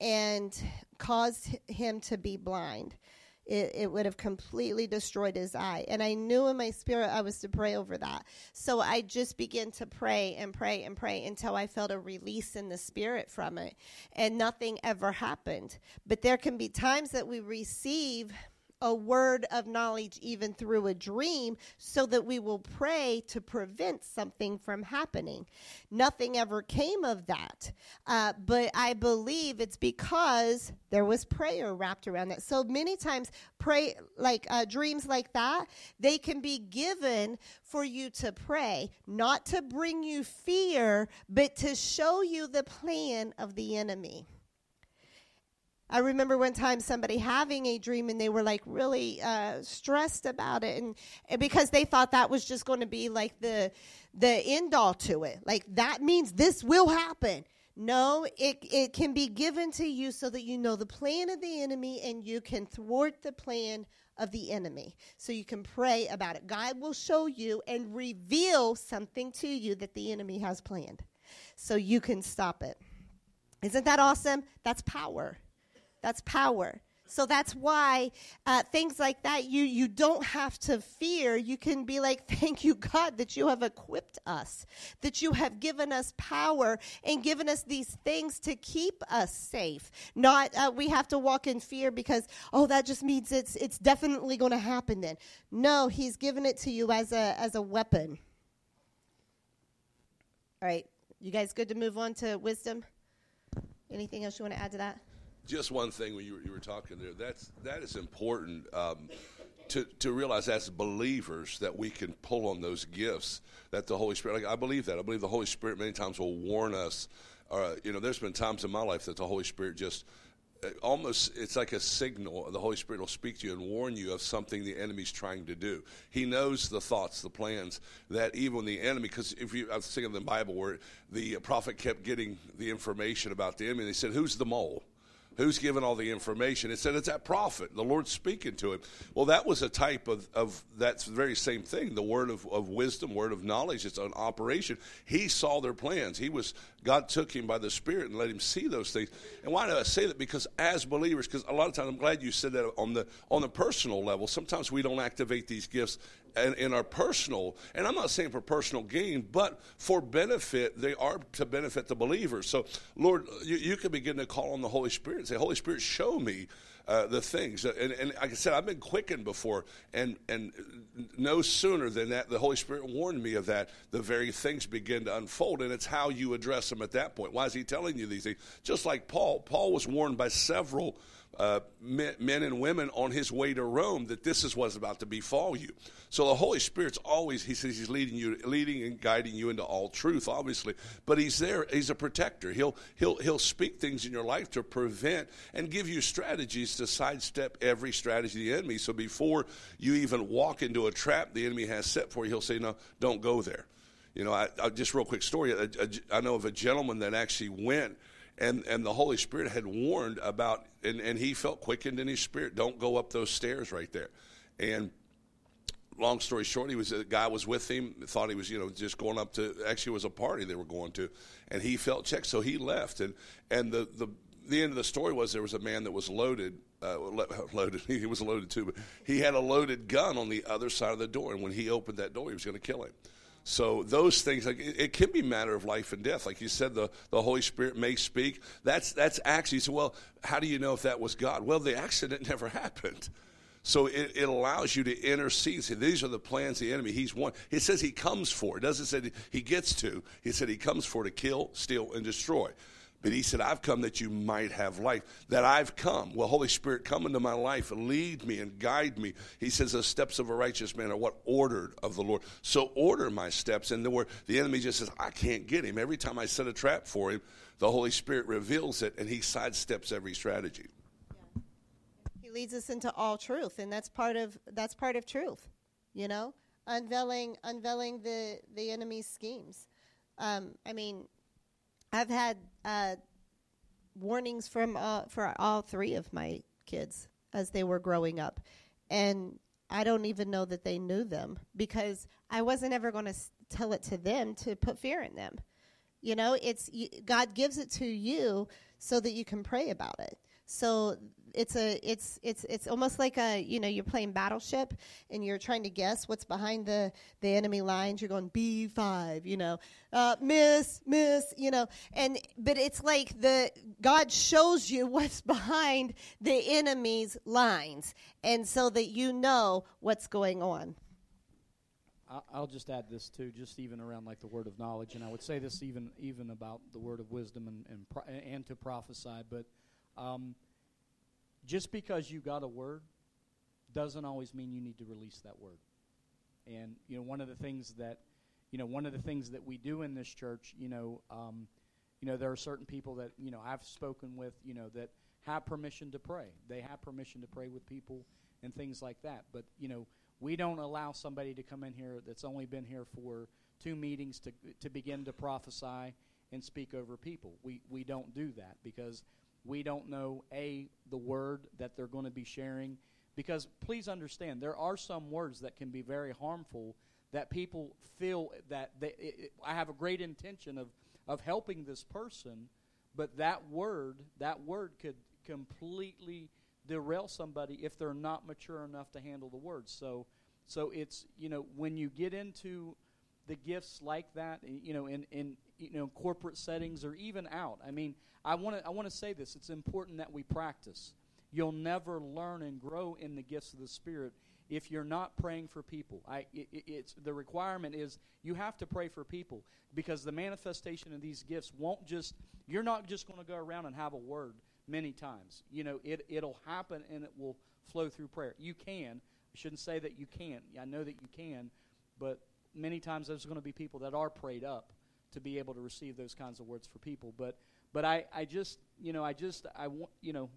and caused him to be blind. It, it, would have completely destroyed his eye. And I knew in my spirit I was to pray over that. So I just began to pray and pray and pray until I felt a release in the spirit from it. And nothing ever happened. But there can be times that we receive a word of knowledge even through a dream so that we will pray to prevent something from happening. Nothing ever came of that. Uh, but I believe it's because there was prayer wrapped around that. So many times, pray like uh, dreams like that, they can be given for you to pray, not to bring you fear, but to show you the plan of the enemy. I remember one time somebody having a dream and they were like really uh, stressed about it, and, and because they thought that was just going to be like the the end all to it, like that means this will happen. No, it it can be given to you so that you know the plan of the enemy and you can thwart the plan of the enemy. So you can pray about it. God will show you and reveal something to you that the enemy has planned, so you can stop it. Isn't that awesome? That's power. That's power. So that's why uh, things like that you you don't have to fear. You can be like, [laughs] "Thank you, God, that you have equipped us, that you have given us power and given us these things to keep us safe." Not uh, we have to walk in fear because oh, that just means it's it's definitely going to happen. Then no, He's given it to you as a as a weapon. All right, you guys good to move on to wisdom? Anything else you want to add to that? Just one thing when you were, you were talking there. That's that is important um, to to realize as believers that we can pull on those gifts that the Holy Spirit. Like, I believe that. I believe the Holy Spirit many times will warn us. Uh, you know, there's been times in my life that the Holy Spirit just uh, almost it's like a signal the holy spirit will speak to you and warn you of something the enemy's trying to do he knows the thoughts the plans that even the enemy because if you i was thinking of the bible where the prophet kept getting the information about the enemy they said who's the mole Who's given all the information? It said it's that prophet. The Lord's speaking to him. Well, that was a type of, of that very same thing. The word of, of wisdom, word of knowledge. It's an operation. He saw their plans. He was God took him by the Spirit and let him see those things. And why do I say that? Because as believers, because a lot of times I'm glad you said that on the on the personal level. Sometimes we don't activate these gifts in, in our personal, and I'm not saying for personal gain, but for benefit, they are to benefit the believers. So, Lord, you, you can begin to call on the Holy Spirit and say, Holy Spirit, show me uh, the things. And, and, like I said, I've been quickened before, and and no sooner than that, the Holy Spirit warned me of that. The very things begin to unfold, and it's how you address them at that point. Why is He telling you these things? Just like Paul, Paul was warned by several uh, men, men, and women on his way to Rome that this is what's about to befall you. So the Holy Spirit's always, he says, he's leading you, leading and guiding you into all truth, obviously. But he's there, he's a protector. He'll, he'll, he'll speak things in your life to prevent and give you strategies to sidestep every strategy of the enemy. So before you even walk into a trap the enemy has set for you, he'll say, no, don't go there. You know, I, I just real quick story. I, I know of a gentleman that actually went and and the Holy Spirit had warned about, and, and he felt quickened in his spirit. Don't go up those stairs right there. And long story short, he was a guy was with him, thought he was you know just going up to actually it was a party they were going to, and he felt checked, so he left. And and the the the end of the story was there was a man that was loaded. Uh, [laughs] loaded. He was loaded too, but he had a loaded gun on the other side of the door, and when he opened that door, he was going to kill him. So those things, like it, it, can be a matter of life and death. Like you said, the, the Holy Spirit may speak. That's that's actually so. Well, how do you know if that was God? Well, the accident [laughs] never happened. So it, it allows you to intercede. See, these are the plans of the enemy. He's one. It says he comes for. It doesn't say he gets to. He said he comes for to kill, steal, and destroy. But he said, I've come that you might have life. That I've come. Well, Holy Spirit, come into my life and lead me and guide me. He says, The steps of a righteous man are what ordered of the Lord. So order my steps. And the the enemy just says, I can't get him. Every time I set a trap for him, the Holy Spirit reveals it and he sidesteps every strategy. Yeah. He leads us into all truth, and that's part of that's part of truth, you know? Unveiling unveiling the, the enemy's schemes. Um, I mean, I've had uh, warnings from uh, for all three of my kids as they were growing up, and I don't even know that they knew them because I wasn't ever going to s- tell it to them to put fear in them. You know, it's God gives it to you so that you can pray about it. So it's a it's it's it's almost like a you know you're playing battleship and you're trying to guess what's behind the the enemy lines. You're going b5 you know uh, miss miss you know and but it's like the god shows you [laughs] what's behind the enemy's lines. And so that you know what's going on. I'll just add this too, just even around like the word of knowledge, and I would say this even even about the word of wisdom and and, pro- and to prophesy. But um, just because you got a word doesn't always mean you need to release that word. And you know, one of the things that you know, one of the things that we do in this church, you know, um, you know, there are certain people that you know I've spoken with, you know, that have permission to pray. They have permission to pray with people and things like that. But you know, we don't allow somebody to come in here that's only been here for two meetings to to begin to prophesy and speak over people. We we don't do that because we don't know a the word that they're going to be sharing. Because please understand there are some words that can be very harmful that people feel that they, it, it, I have a great intention of of helping this person but that word that word could completely derail somebody if they're not mature enough to handle the words. So so it's you know when you get into the gifts like that you know in in you know corporate settings or even out i mean I want to I want to say this. It's important that we practice. You'll never learn and grow in the gifts of the Spirit if you're not praying for people. I it, it's the requirement is you have to pray for people because the manifestation of these gifts won't just you're not just going to go around and have a word many times. You know, it it'll happen and it will flow through prayer. You can. I shouldn't say that you can't. I know that you can, but many times there's going to be people that are prayed up to be able to receive those kinds of words for people, but but I, I just, you know, I just, I want, you know,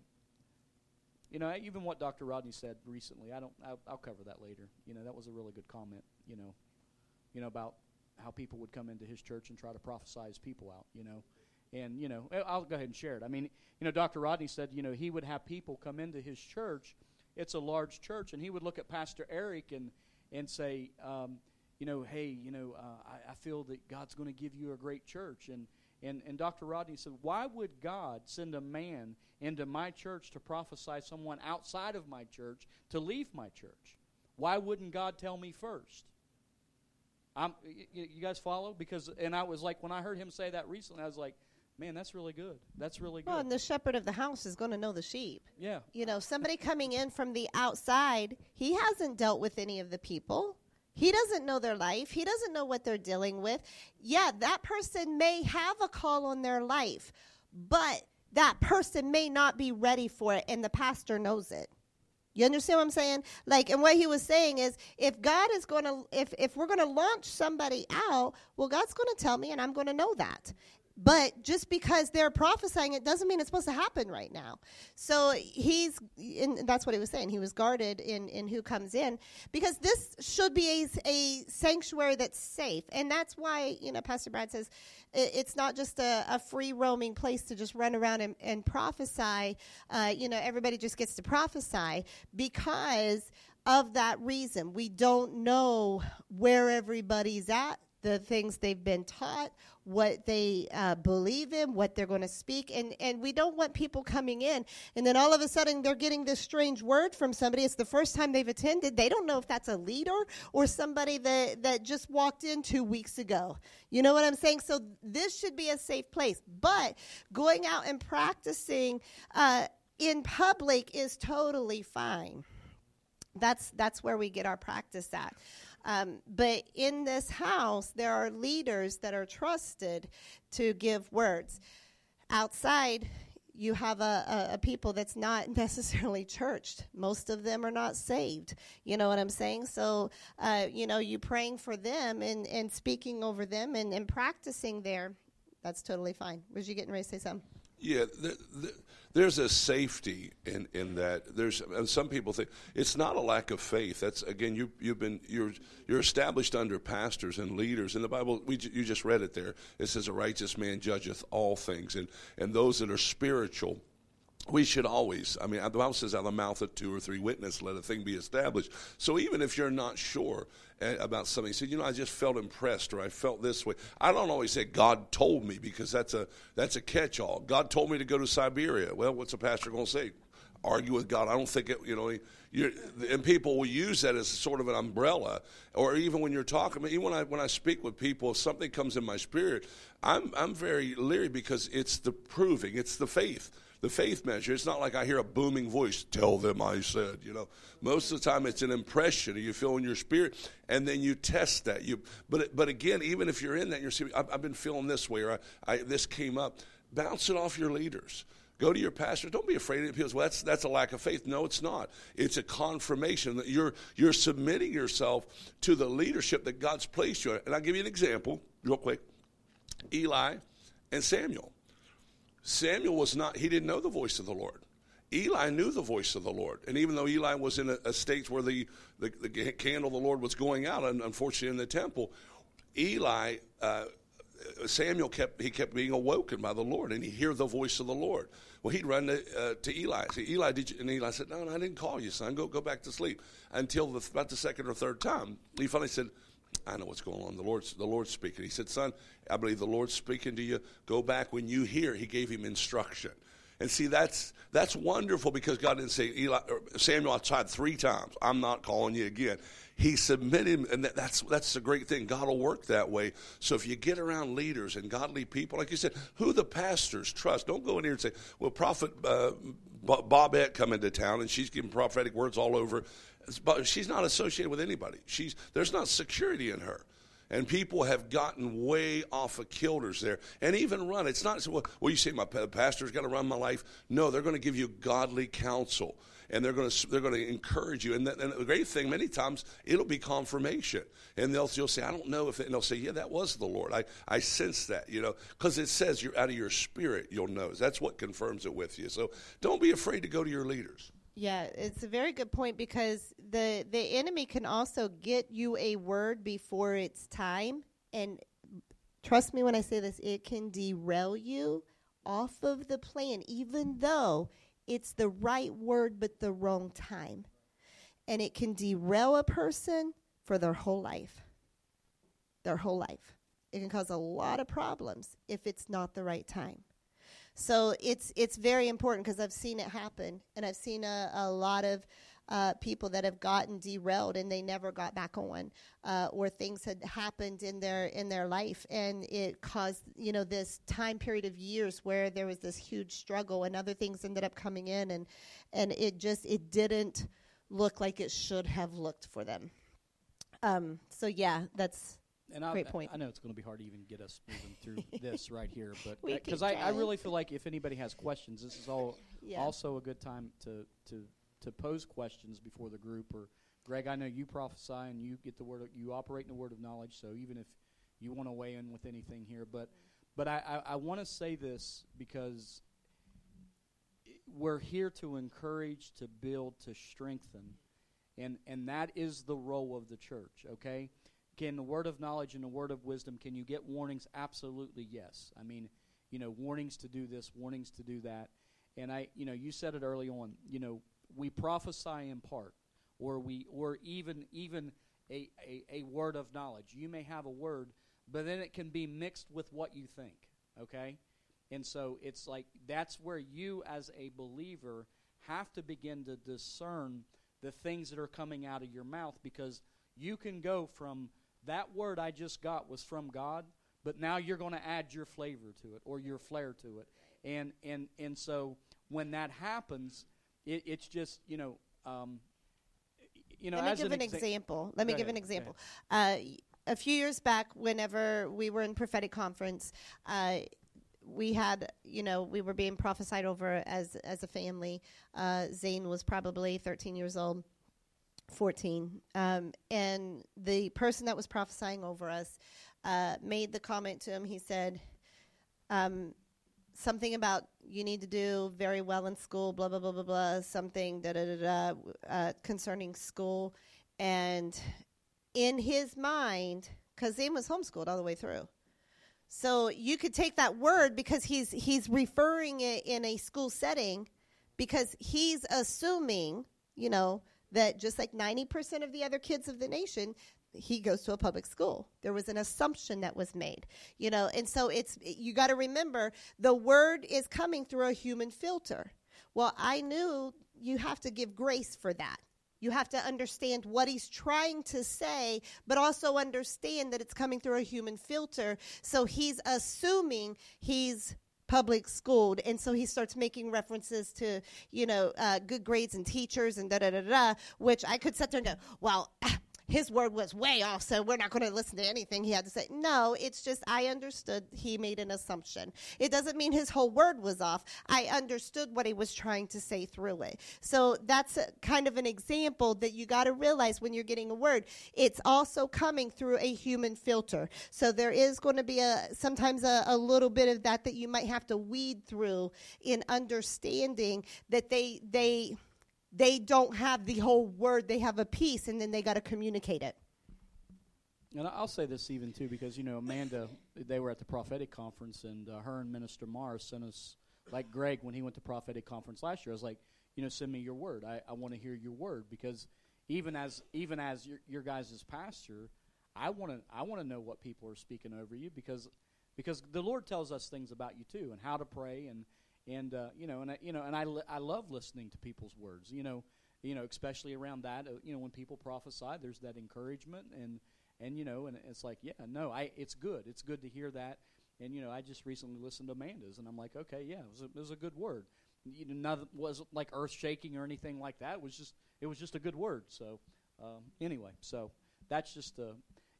you know, even what Dr. Rodney said recently, I don't, I'll, I'll cover that later. You know, that was a really good comment. You know, you know about how people would come into his church and try to prophesy his people out. You know, and you know, I'll go ahead and share it. I mean, you know, Dr. Rodney said, you know, he would have people come into his church. It's a large church, and he would look at Pastor Eric and and say, um, you know, hey, you know, uh, I, I feel that God's going to give you a great church, and and, and Dr. Rodney said, Why would God send a man into my church to prophesy someone outside of my church to leave my church? Why wouldn't God tell me first? I'm, you, you guys follow? Because, and I was like, when I heard him say that recently, I was like, man, that's really good. That's really good. Well, and the shepherd of the house is going to know the sheep. Yeah. You know, somebody coming in from the outside, he hasn't dealt with any of the people. He doesn't know their life. He doesn't know what they're dealing with. Yeah, that person may have a call on their life, but that person may not be ready for it, and the pastor knows it. You understand what I'm saying? Like, and what he was saying is, if God is going to, if if we're going to launch somebody out, well, God's going to tell me, and I'm going to know that. But just because they're prophesying it doesn't mean it's supposed to happen right now. So he's, and that's what he was saying. He was guarded in, in who comes in because this should be a, a sanctuary that's safe. And that's why, you know, Pastor Brad says it's not just a, a free roaming place to just run around and, and prophesy. Uh, you know, everybody just gets to prophesy because of that reason. We don't know where everybody's at the things they've been taught, what they uh, believe in, what they're going to speak. And, and we don't want people coming in and then all of a sudden they're getting this strange word from somebody. It's the first time they've attended. They don't know if that's a leader or somebody that, that just walked in two weeks ago. You know what I'm saying? So this should be a safe place. But going out and practicing uh, in public is totally fine. That's, that's where we get our practice at. Um, but in this house, there are leaders that are trusted to give words. Outside, you have a, a, a, people that's not [laughs] necessarily churched. Most of them are not saved. You know what I'm saying? So, uh, you know, you praying for them and, and speaking over them and, and practicing there, that's totally fine. Was you getting ready to say something? Yeah, the, the, there's a safety in, in that. There's and some people think it's not a lack of faith. That's again, you you've been you're you're established under pastors and leaders. In the Bible, we you just read it there. It says a righteous man judgeth all things, and and those that are spiritual we should always, I mean, the Bible says, out of the mouth of two or three witnesses, let a thing be established. So even if you're not sure eh, about something, say, you know, I just felt impressed or I felt this way. I don't always say God told me because that's a that's a catch-all. God told me to go to Siberia. Well, what's a pastor going to say? Argue with God? I don't think it. You know, and people will use that as sort of an umbrella. Or even when you're talking, even when I when I speak with people, if something comes in my spirit, I'm I'm very leery because it's the proving, it's the faith the faith measure. It's not like I hear a booming voice, tell them I said, you know. Most of the time it's an impression you feel in your spirit, and then you test that. You, but, but again, even if you're in that, you're saying, I've, I've been feeling this way, or I, I, this came up, bounce it off your leaders. Go to your pastor. Don't be afraid of people. Well, that's that's a lack of faith. No, it's not. It's a confirmation that you're you're submitting yourself to the leadership that God's placed you. In. And I'll give you an example, real quick. Eli and Samuel. Samuel was not, he didn't know the voice of the Lord. Eli knew the voice of the Lord. And even though Eli was in a, a state where the, the, the, candle of the Lord was going out, unfortunately in the temple, Eli, uh, Samuel kept, he kept being awoken by the Lord, and he hear the voice of the Lord. Well, he'd run to, uh, to Eli. Say, Eli, did you? And Eli said, no, no, I didn't call you, son. Go, go back to sleep. Until the, about the second or third time, he finally said, I know what's going on. The Lord's, the Lord's speaking. He said, son, I believe the Lord's speaking to you. Go back when you hear. He gave him instruction. And see, that's that's wonderful because God didn't say Eli, Samuel. I tried three times. I'm not calling you again. He submitted, and that, that's that's a great thing. God will work that way. So if you get around leaders and godly people, like you said, who the pastors trust. Don't go in here and say, "Well, Prophet uh, Bobette come into town and she's giving prophetic words all over." But she's not associated with anybody. She's there's not security in her and people have gotten way off of kilters there and even run. It's not, well, you say my pastor's got to run my life. No, they're going to give you godly counsel and they're going to they're going to encourage you. And, the, and the great thing, many times it'll be confirmation, and they'll you'll say, I don't know if, and they'll say, Yeah, that was the Lord. I I sense that, you know, because it says you're out of your spirit. You'll know. That's what confirms it with you. So don't be afraid to go to your leaders. Yeah, it's a very good point because the the enemy can also get you a word before it's time and trust me when I say this, it can derail you off of the plan even though it's the right word but the wrong time. And it can derail a person for their whole life. Their whole life. It can cause a lot of problems if it's not the right time. So it's it's very important because I've seen it happen, and I've seen a, a lot of uh, people that have gotten derailed and they never got back on, uh, or things had happened in their in their life, and it caused you know this time period of years where there was this huge struggle, and other things ended up coming in, and and it just it didn't look like it should have looked for them. Um, so yeah, that's and Great I, point. I know it's going to be hard to even get us moving through [laughs] this right here, but because I, I, really feel like if anybody has questions, this is all [laughs] yeah. also a good time to to to pose questions before the group. Or Greg, I know you prophesy and you get the word, you operate in the word of knowledge. So even if you want to weigh in with anything here, but but I I, I want to say this because we're here to encourage, to build, to strengthen, and and that is the role of the church. Okay can the word of knowledge and the word of wisdom, can you get warnings? Absolutely, yes. I mean, you know, warnings to do this, warnings to do that. And I, you know, you said it early on, you know, we prophesy in part, or we, or even, even a, a, a word of knowledge. You may have a word, but then it can be mixed with what you think, okay? And so it's like that's where you, as a believer, have to begin to discern the things that are coming out of your mouth because you can go from that word I just got was from God, but now you're going to add your flavor to it or your flair to it. And and and so when that happens, it, it's just you know. Um, you know, Let me give an, exa- example. Let me give an example. Uh, a few years back, whenever we were in prophetic conference, uh, we had, you know, we were being prophesied over as as a family. Uh, Zane was probably 13 years old 14. Um, and the person that was prophesying over us uh, made the comment to him. He said, um, something about you need to do very well in school, blah, blah, blah, blah, blah, something da, da, da, da, uh, concerning school. And in his mind, because Zane was homeschooled all the way through. So you could take that word because he's he's referring it in a school setting because he's assuming, you know, that just like 90% of the other kids of the nation, he goes to a public school. There was an assumption that was made, you know, and so it's, you got to remember the word is coming through a human filter. Well, I knew you have to give grace for that. You have to understand what he's trying to say, but also understand that it's coming through a human filter. So he's assuming he's public schooled. And so he starts making references to, you know, uh, good grades and teachers and da da da da, which I could sit there and go, well, his word was way off, so we're not going to listen to anything he had to say. No, it's just I understood he made an assumption. It doesn't mean his whole word was off. I understood what he was trying to say through it. So that's kind of an example that you got to realize when you're getting a word. It's also coming through a human filter. So there is going to be a sometimes a, a little bit of that that you might have to weed through in understanding that they they they don't have the whole word, they have a piece, and then they got to communicate it. And I'll say this even too, because you know Amanda, they were at the prophetic conference, and uh, her and Minister Mars sent us, like Greg when he went to prophetic conference last year. I was like, you know, send me your word. I, I want to hear your word because even as even as your, your guys' pastor, I want to I want to know what people are speaking over you because because the Lord tells us things about you too and how to pray and and uh, you know, and I, you know, and I, I love listening to people's words. You know, you know, especially around that. Uh, you know, when people prophesy, there's that encouragement, and and you know, and it's like, yeah, no, I, it's good. It's good to hear that. And you know, I just recently listened to Amanda's, and I'm like, okay, yeah, it was a, it was a good word. You know, nothing wasn't like earth shaking or anything like that. It was just it was just a good word. So um, anyway, so that's just uh,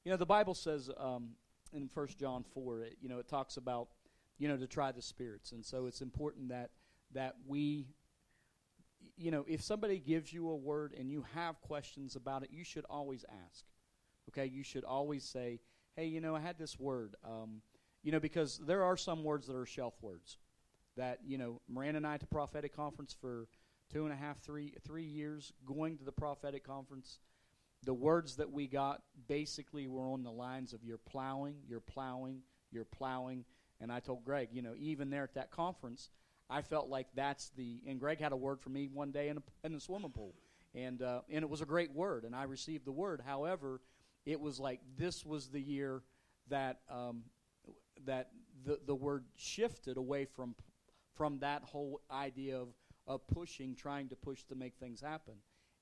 you know, the Bible says um, in First John four, it, you know, it talks about you know, to try the spirits. And so it's important that that we you know, if somebody gives you a word and you have questions about it, you should always ask. Okay, you should always say, "Hey, you know, I had this word." Um, you know, because there are some words that are shelf words. That you know, Miranda and I the prophetic conference for two and a half, three, three years, going to the prophetic conference. The words that we got basically were on the lines of "You're plowing, you're plowing, you're plowing." And I told Greg, you know, even there at that conference, I felt like that's the. And Greg had a word for me one day in, a, in the swimming pool, and uh, and it was a great word, and I received the word. However, it was like this was the year that um, that the the word shifted away from from that whole idea of of pushing, trying to push to make things happen,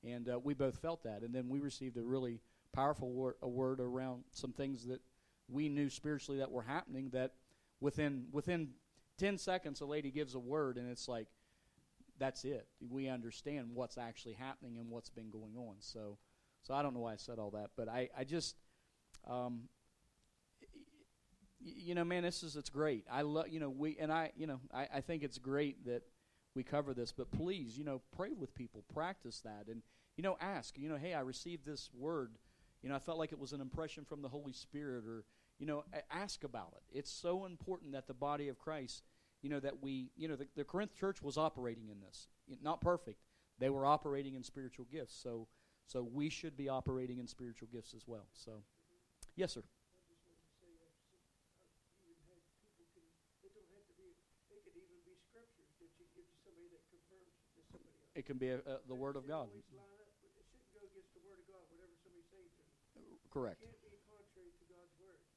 and uh, we both felt that. And then we received a really powerful wor- a word around some things that we knew spiritually that were happening that within within 10 seconds a lady gives a word and it's like that's it. We understand what's actually happening and what's been going on. So so i don't know why i said all that but i i just um you know man this is it's great. I love you know we and i you know I, I think it's great that we cover this but please you know pray with people practice that and you know ask you know hey i received this word. You know i felt like it was an impression from the holy spirit or you know, ask about it. It's so important that the body of Christ, you know, that we, you know, the, the Corinth church was operating in this. Not perfect. They were operating in spiritual gifts. So, so we should be operating in spiritual gifts as well. So, yes, sir. It can be a, the Word of God. Correct.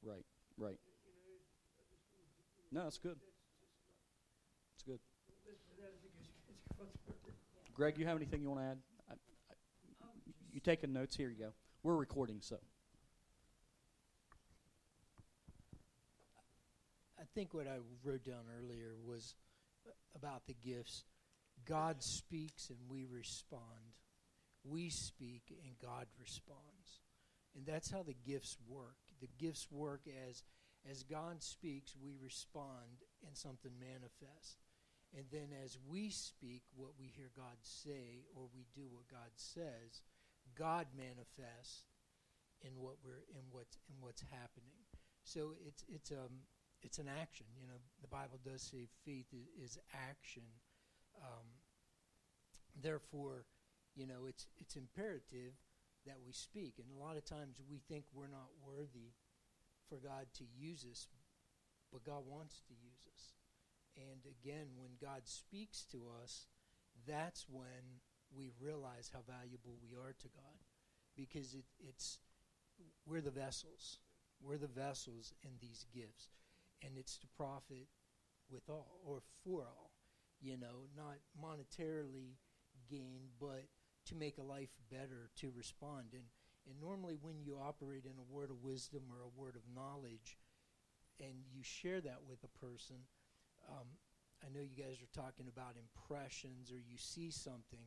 Right, right. No, that's good. It's good. Greg, you have anything you want to add? I, I, you taking notes? Here you go. We're recording, so. I think what I wrote down earlier was about the gifts. God speaks and we respond. We speak and God responds. And that's how the gifts work the gifts work as as God speaks, we respond and something manifests. And then as we speak what we hear God say or we do what God says, God manifests in what we're in what's in what's happening. So it's it's um it's an action. You know, the Bible does say faith is, action. Um, therefore, you know, it's it's imperative that we speak. And a lot of times we think we're not worthy for God to use us, but God wants to use us. And again, when God speaks to us, that's when we realize how valuable we are to God. Because it, it's we're the vessels. We're the vessels in these gifts. And it's to profit with all or for all. You know, not monetarily gain, but to make a life better, to respond. And, and normally, when you operate in a word of wisdom or a word of knowledge, and you share that with a person, um, I know you guys are talking about impressions or you see something.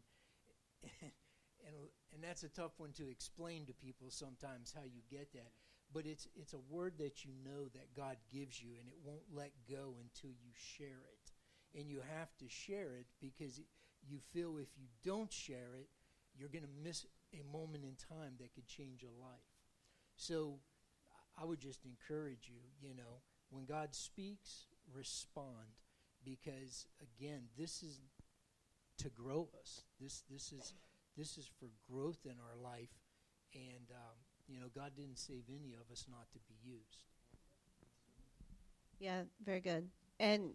[laughs] and and that's a tough one to explain to people sometimes how you get that. But it's it's a word that you know that God gives you, and it won't let go until you share it. And you have to share it because you feel if you don't share it, you're going to miss a moment in time that could change a life. So I would just encourage you, you know, when God speaks, respond because again, this is to grow us. This this is this is for growth in our life, and um, you know, God didn't save any of us not to be used. Yeah, very good. And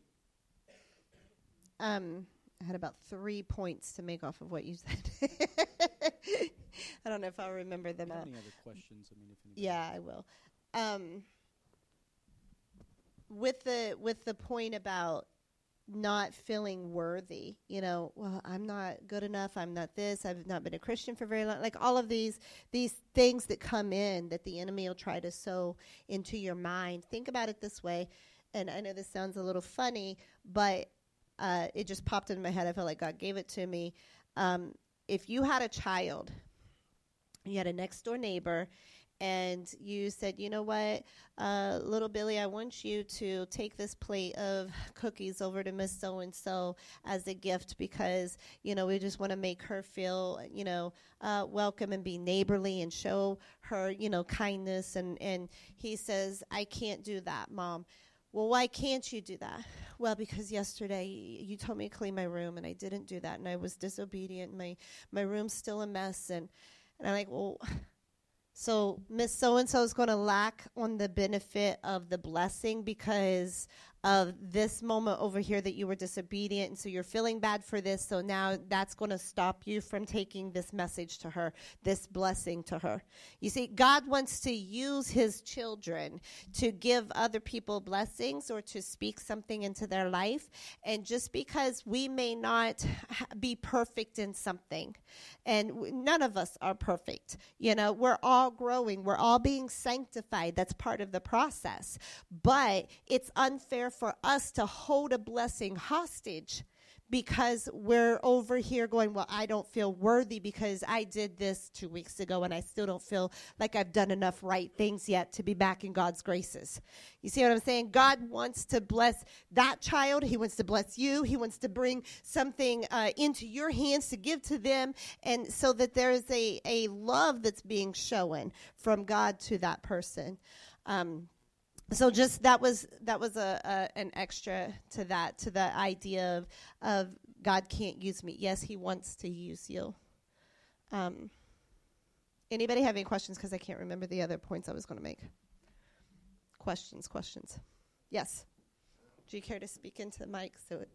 um, I had about three points to make off of what you said. [laughs] I don't know if I'll remember them all. Any other questions? I mean, if Yeah, I will. Um, with the with the point about not feeling worthy, you know, well, I'm not good enough. I'm not this. I've not been a Christian for very long. Like all of these these things that come in that the enemy will try to sow into your mind. Think about it this way, and I know this sounds a little funny, but uh, it just popped into my head. I felt like God gave it to me. Um, if you had a child, you had a next door neighbor, and you said, you know what, uh, little Billy, I want you to take this plate of cookies over to Miss So and So as a gift because, you know, we just want to make her feel, you know, uh, welcome and be neighborly and show her, you know, kindness. And, and he says, I can't do that, Mom. Well, why can't you do that? Well, because yesterday you told me to clean my room and I didn't do that and I was disobedient. My my room's still a mess and and I'm like, well, so Miss So and so is going to lack on the benefit of the blessing because of this moment over here that you were disobedient and so you're feeling bad for this so now that's going to stop you from taking this message to her this blessing to her. You see god wants to use his children to give other people blessings or to speak something into their life and just because we may not be perfect in something and none of us are perfect you know we're all growing we're all being sanctified that's part of the process but it's unfair for us to hold a blessing hostage because we're over here going, Well, I don't feel worthy because I did this two weeks ago and I still don't feel like I've done enough right things yet to be back in God's graces. You see what I'm saying? God wants to bless that child. He wants to bless you. He wants to bring something uh, into your hands to give to them, and so that there is a, a love that's being shown from God to that person. Um, so just that was that was a, a, an extra to that to the idea of of God can't use me. Yes, He wants to use you. Um, anybody have any questions? Because I can't remember the other points I was going to make. Questions, questions. Yes. Do you care to speak into the mic so it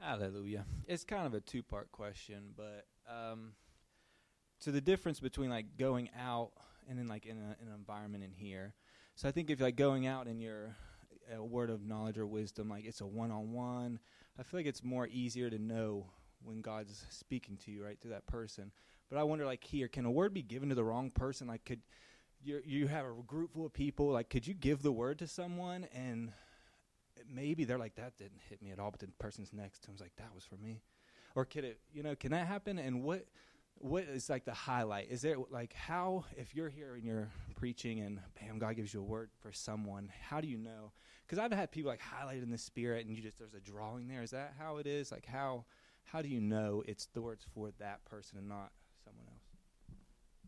Hallelujah. It's kind of a two part question, but um, so the difference between like going out and then like in, a, in an environment in here. So I think if like going out in your a word of knowledge or wisdom, like it's a one on one, I feel like it's more easier to know when God's speaking to you, right, to that person. But I wonder, like here, can a word be given to the wrong person? Like, could you you have a group full of people? Like, could you give the word to someone and maybe they're like, that didn't hit me at all, but the person's next to him's like, that was for me. Or could it, you know, can that happen? And what what is like the highlight? Is there like how if you're here and you're preaching and bam, God gives you a word for someone, how do you know? Because I've had people like highlight in the spirit, and you just there's a drawing there. Is that how it is? Like how how do you know it's the words for that person and not someone else?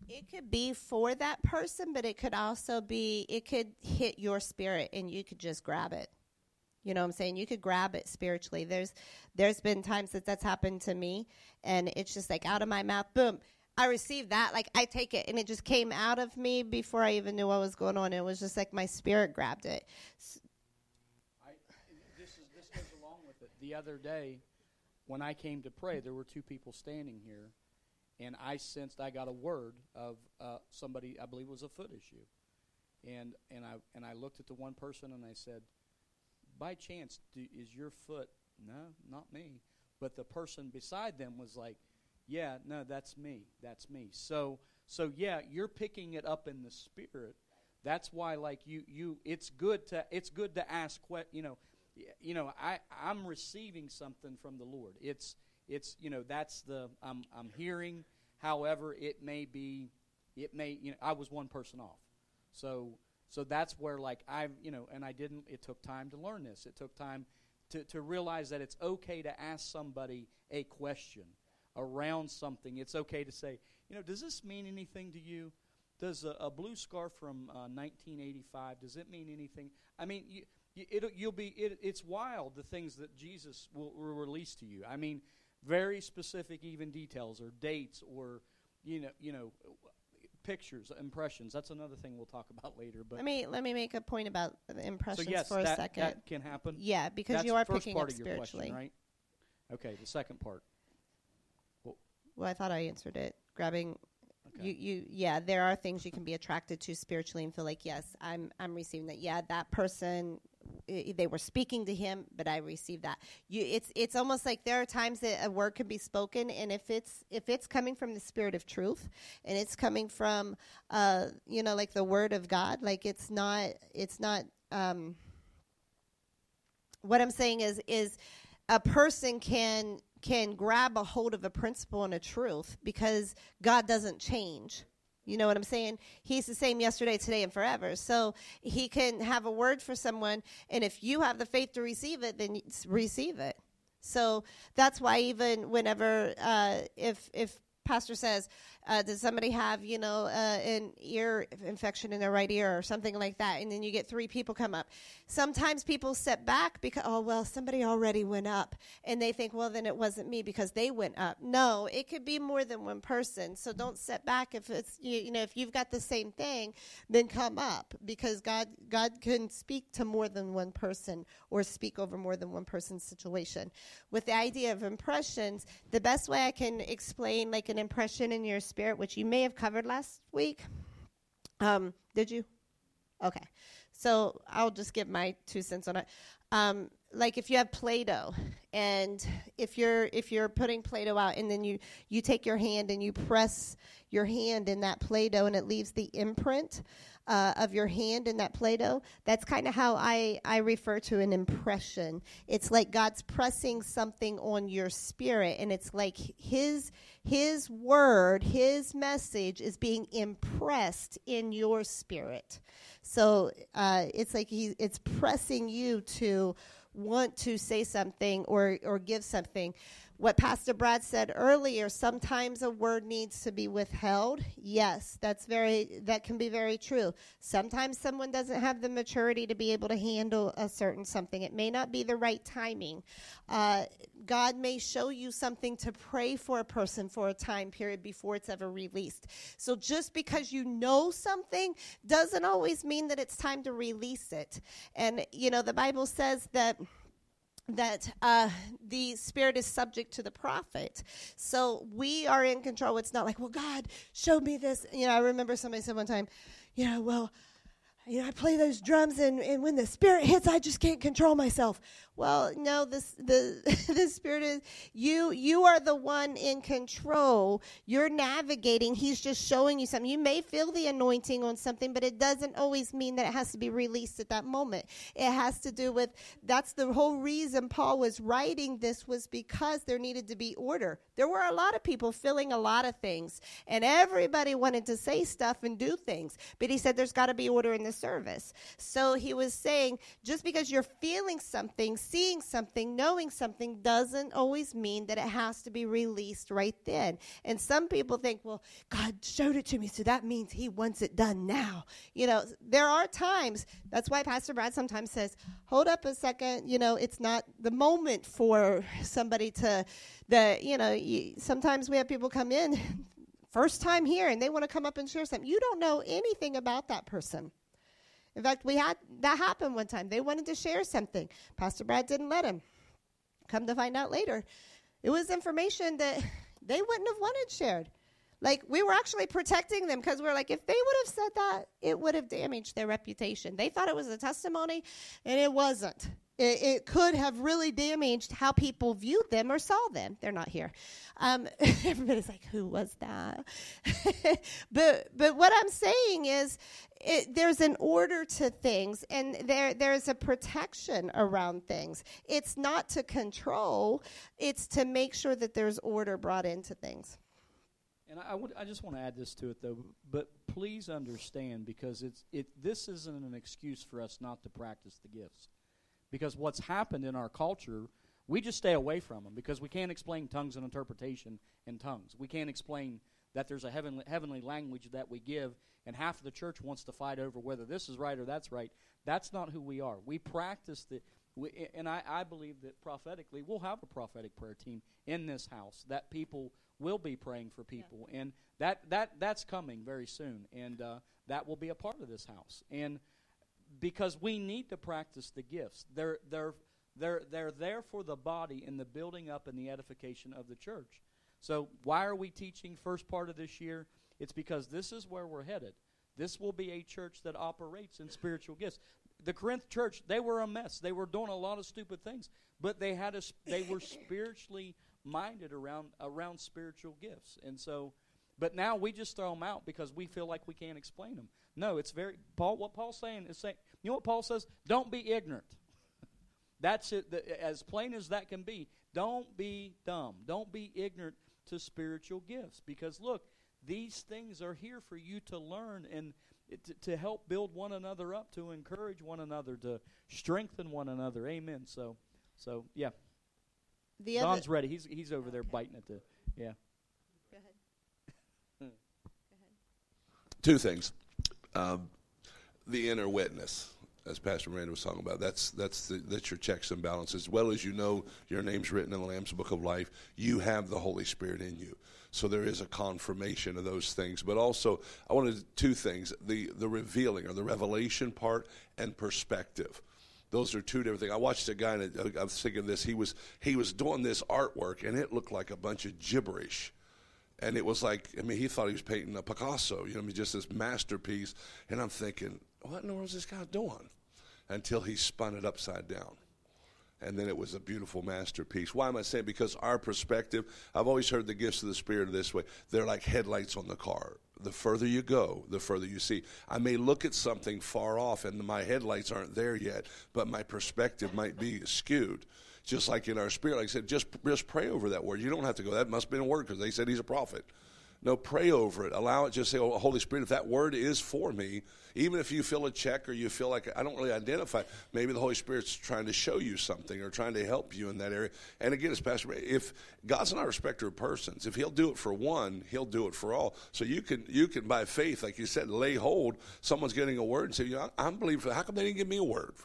It could be for that person, but it could also be it could hit your spirit and you could just grab it. You know what I'm saying? You could grab it spiritually. There's there's been times that that's happened to me and it's just like out of my mouth, boom. I received that, like I take it, and it just came out of me before I even knew what was going on. It was just like my spirit grabbed it. I, this is this goes along with it. The other day, when I came to pray, there were two people standing here, and I sensed I got a word of uh, somebody. I believe was a foot issue, and and I and I looked at the one person and I said, "By chance, do, is your foot?" No, not me. But the person beside them was like, "Yeah, no, that's me. That's me." So so yeah, you're picking it up in the spirit. That's why, like you, you, it's good to it's good to ask. what, you know, you know, I I'm receiving something from the Lord. It's It's you know that's the I'm I'm hearing. However, it may be, it may you know I was one person off, so so that's where like I've you know and I didn't. It took time to learn this. It took time to to realize that it's okay to ask somebody a question around something. It's okay to say you know does this mean anything to you? Does a, a blue scarf from uh, 1985 does it mean anything? I mean, you, it, you'll be. It, it's wild the things that Jesus will, will release to you. I mean, very specific, even details or dates or you know, you know, pictures, impressions. That's another thing we'll talk about later. But let me let me make a point about the impressions so yes, for a that, second. that can happen. yeah, because That's you are first picking part up of your spiritually. question, right? Okay, the second part. Well, I thought I answered it. Grabbing Okay. you, you, yeah, there are things you can be attracted to spiritually and feel like, yes, I'm, I'm receiving that. Yeah, that person, they were speaking to him, but I received that. You, it's, it's almost like there are times that a word can be spoken, and if it's, if it's coming from the spirit of truth, and it's coming from, uh, you know, like the word of God, like it's not, it's not. Um, what I'm saying is, is a person can can grab a hold of a principle and a truth because God doesn't change. You know what I'm saying? He's the same yesterday, today, and forever. So he can have a word for someone, and if you have the faith to receive it, then receive it. So that's why even whenever uh, if if pastor says, uh, "Does somebody have you know uh, an ear infection in their right ear or something like that?" and then you get three people come up, sometimes people step back because oh well somebody already went up and they think well then it wasn't me because they went up. No, it could be more than one person. So don't step back if it's you, you know if you've got the same thing, then come up because God God can speak to more than one person or speak over more than one person's situation. With the idea of impressions, the best way I can explain like an impression in your spirit, which you may have covered last week. Um, did you? Okay. So I'll just give my two cents on it. Um, like if you have Play-Doh, and if you're if you're putting Play-Doh out, and then you you take your hand and you press your hand in that Play-Doh, and it leaves the imprint uh, of your hand in that Play-Doh. That's kind of how I I refer to an impression. It's like God's pressing something on your spirit, and it's like His His word, His message is being impressed in your spirit. So uh, it's like he it's pressing you to want to say something or or give something. What Pastor Brad said earlier, sometimes a word needs to be withheld. Yes, that's very that can be very true. Sometimes someone doesn't have the maturity to be able to handle a certain something. It may not be the right timing. Uh, God may show you something to pray for a person for a time period before it's ever released. So just because you know something doesn't always mean that it's time to release it. And you know, the Bible says that that uh, the spirit is subject to the prophet. So we are in control. It's not like, well, God showed me this. You know, I remember somebody said one time, you know, well, you know, I play those drums, and, and when the spirit hits, I just can't control myself. Well, no, this the [laughs] the spirit is you. You are the one in control. You're navigating. He's just showing you something. You may feel the anointing on something, but it doesn't always mean that it has to be released at that moment. It has to do with that's the whole reason Paul was writing this was because there needed to be order. There were a lot of people feeling a lot of things, and everybody wanted to say stuff and do things, but he said there's got to be order in the service. So he was saying just because you're feeling something, seeing something, knowing something doesn't always mean that it has to be released right then. And some people think, well, God showed it to me, so that means he wants it done now. You know, there are times, that's why Pastor Brad sometimes says, hold up a second, you know, it's not the moment for somebody to, the, you know, you, sometimes we have people come in [laughs] first time here and they want to come up and share something. You don't know anything about that person. In fact, we had that happen one time. They wanted to share something. Pastor Brad didn't let him. Come to find out later, it was information that [laughs] they wouldn't have wanted shared. Like we were actually protecting them because we are like, if they would have said that, it would have damaged their reputation. They thought it was a testimony, and it wasn't. It, it, could have really damaged how people viewed them or saw them. They're not here. Um, [laughs] everybody's like, "Who was that?" [laughs] but but what I'm saying is, it, there's an order to things, and there there's a protection around things. It's not to control; it's to make sure that there's order brought into things. And I, would, I just want to add this to it though, but please understand because it's it this isn't an excuse for us not to practice the gifts because what's happened in our culture, we just stay away from them because we can't explain tongues and interpretation in tongues. We can't explain that there's a heavenly, heavenly language that we give, and half of the church wants to fight over whether this is right or that's right. That's not who we are. We practice the. We, and I, I believe that prophetically, we'll have a prophetic prayer team in this house that people will be praying for people, yeah. and that that that's coming very soon, and uh, that will be a part of this house. And because we need to practice the gifts. They're, they're, they're, they're there for the body in the building up and the edification of the church. So, why are we teaching first part of this year? It's because this is where we're headed. This will be a church that operates in spiritual gifts. The Corinth church, they were a mess. They were doing a lot of stupid things, but they had a, they were spiritually minded around around spiritual gifts. And so, but now we just throw them out because we feel like we can't explain them. No, it's very Paul. What Paul's saying is saying, you know what Paul says? Don't be ignorant. That's it. The, as plain as that can be. Don't be dumb. Don't be ignorant to spiritual gifts. Because look, these things are here for you to learn and to, to help build one another up, to encourage one another, to strengthen one another. Amen. So, so yeah. The Don's ready. He's he's over okay. there biting at the yeah. Go ahead. [laughs] Go ahead. Two things. Um, the inner witness, as Pastor Miranda was talking about, that's that's the, that's your checks and balances. As well as you know your name's written in the Lamb's Book of Life, you have the Holy Spirit in you. So there is a confirmation of those things. But also, I wanted two things: the the revealing or the revelation part, and perspective. Those are two different things. I watched a guy, and I was thinking of this. He was he was doing this artwork, and it looked like a bunch of gibberish and it was like I mean he thought he was painting a Picasso, you know, I mean just this masterpiece, and I'm thinking, what in the world is this guy doing? Until he spun it upside down. And then it was a beautiful masterpiece. Why am I saying? Because our perspective, I've always heard the gifts of the Spirit this way. They're like headlights on the car. The further you go, the further you see. I may look at something far off and my headlights aren't there yet, but my perspective might be skewed just like in our spirit. Like I said, just just pray over that word. You don't have to go. That must have been a word because they said he's a prophet. No, pray over it. Allow it. Just say, "Oh, Holy Spirit, if that word is for me, even if you feel a check or you feel like I don't really identify, maybe the Holy Spirit's trying to show you something or trying to help you in that area." And again, as Pastor, if God's not a respecter of persons, if He'll do it for one, He'll do it for all. So you can you can by faith, like you said, lay hold. Someone's getting a word and say, "You know, I'm believing. How come they didn't give me a word?"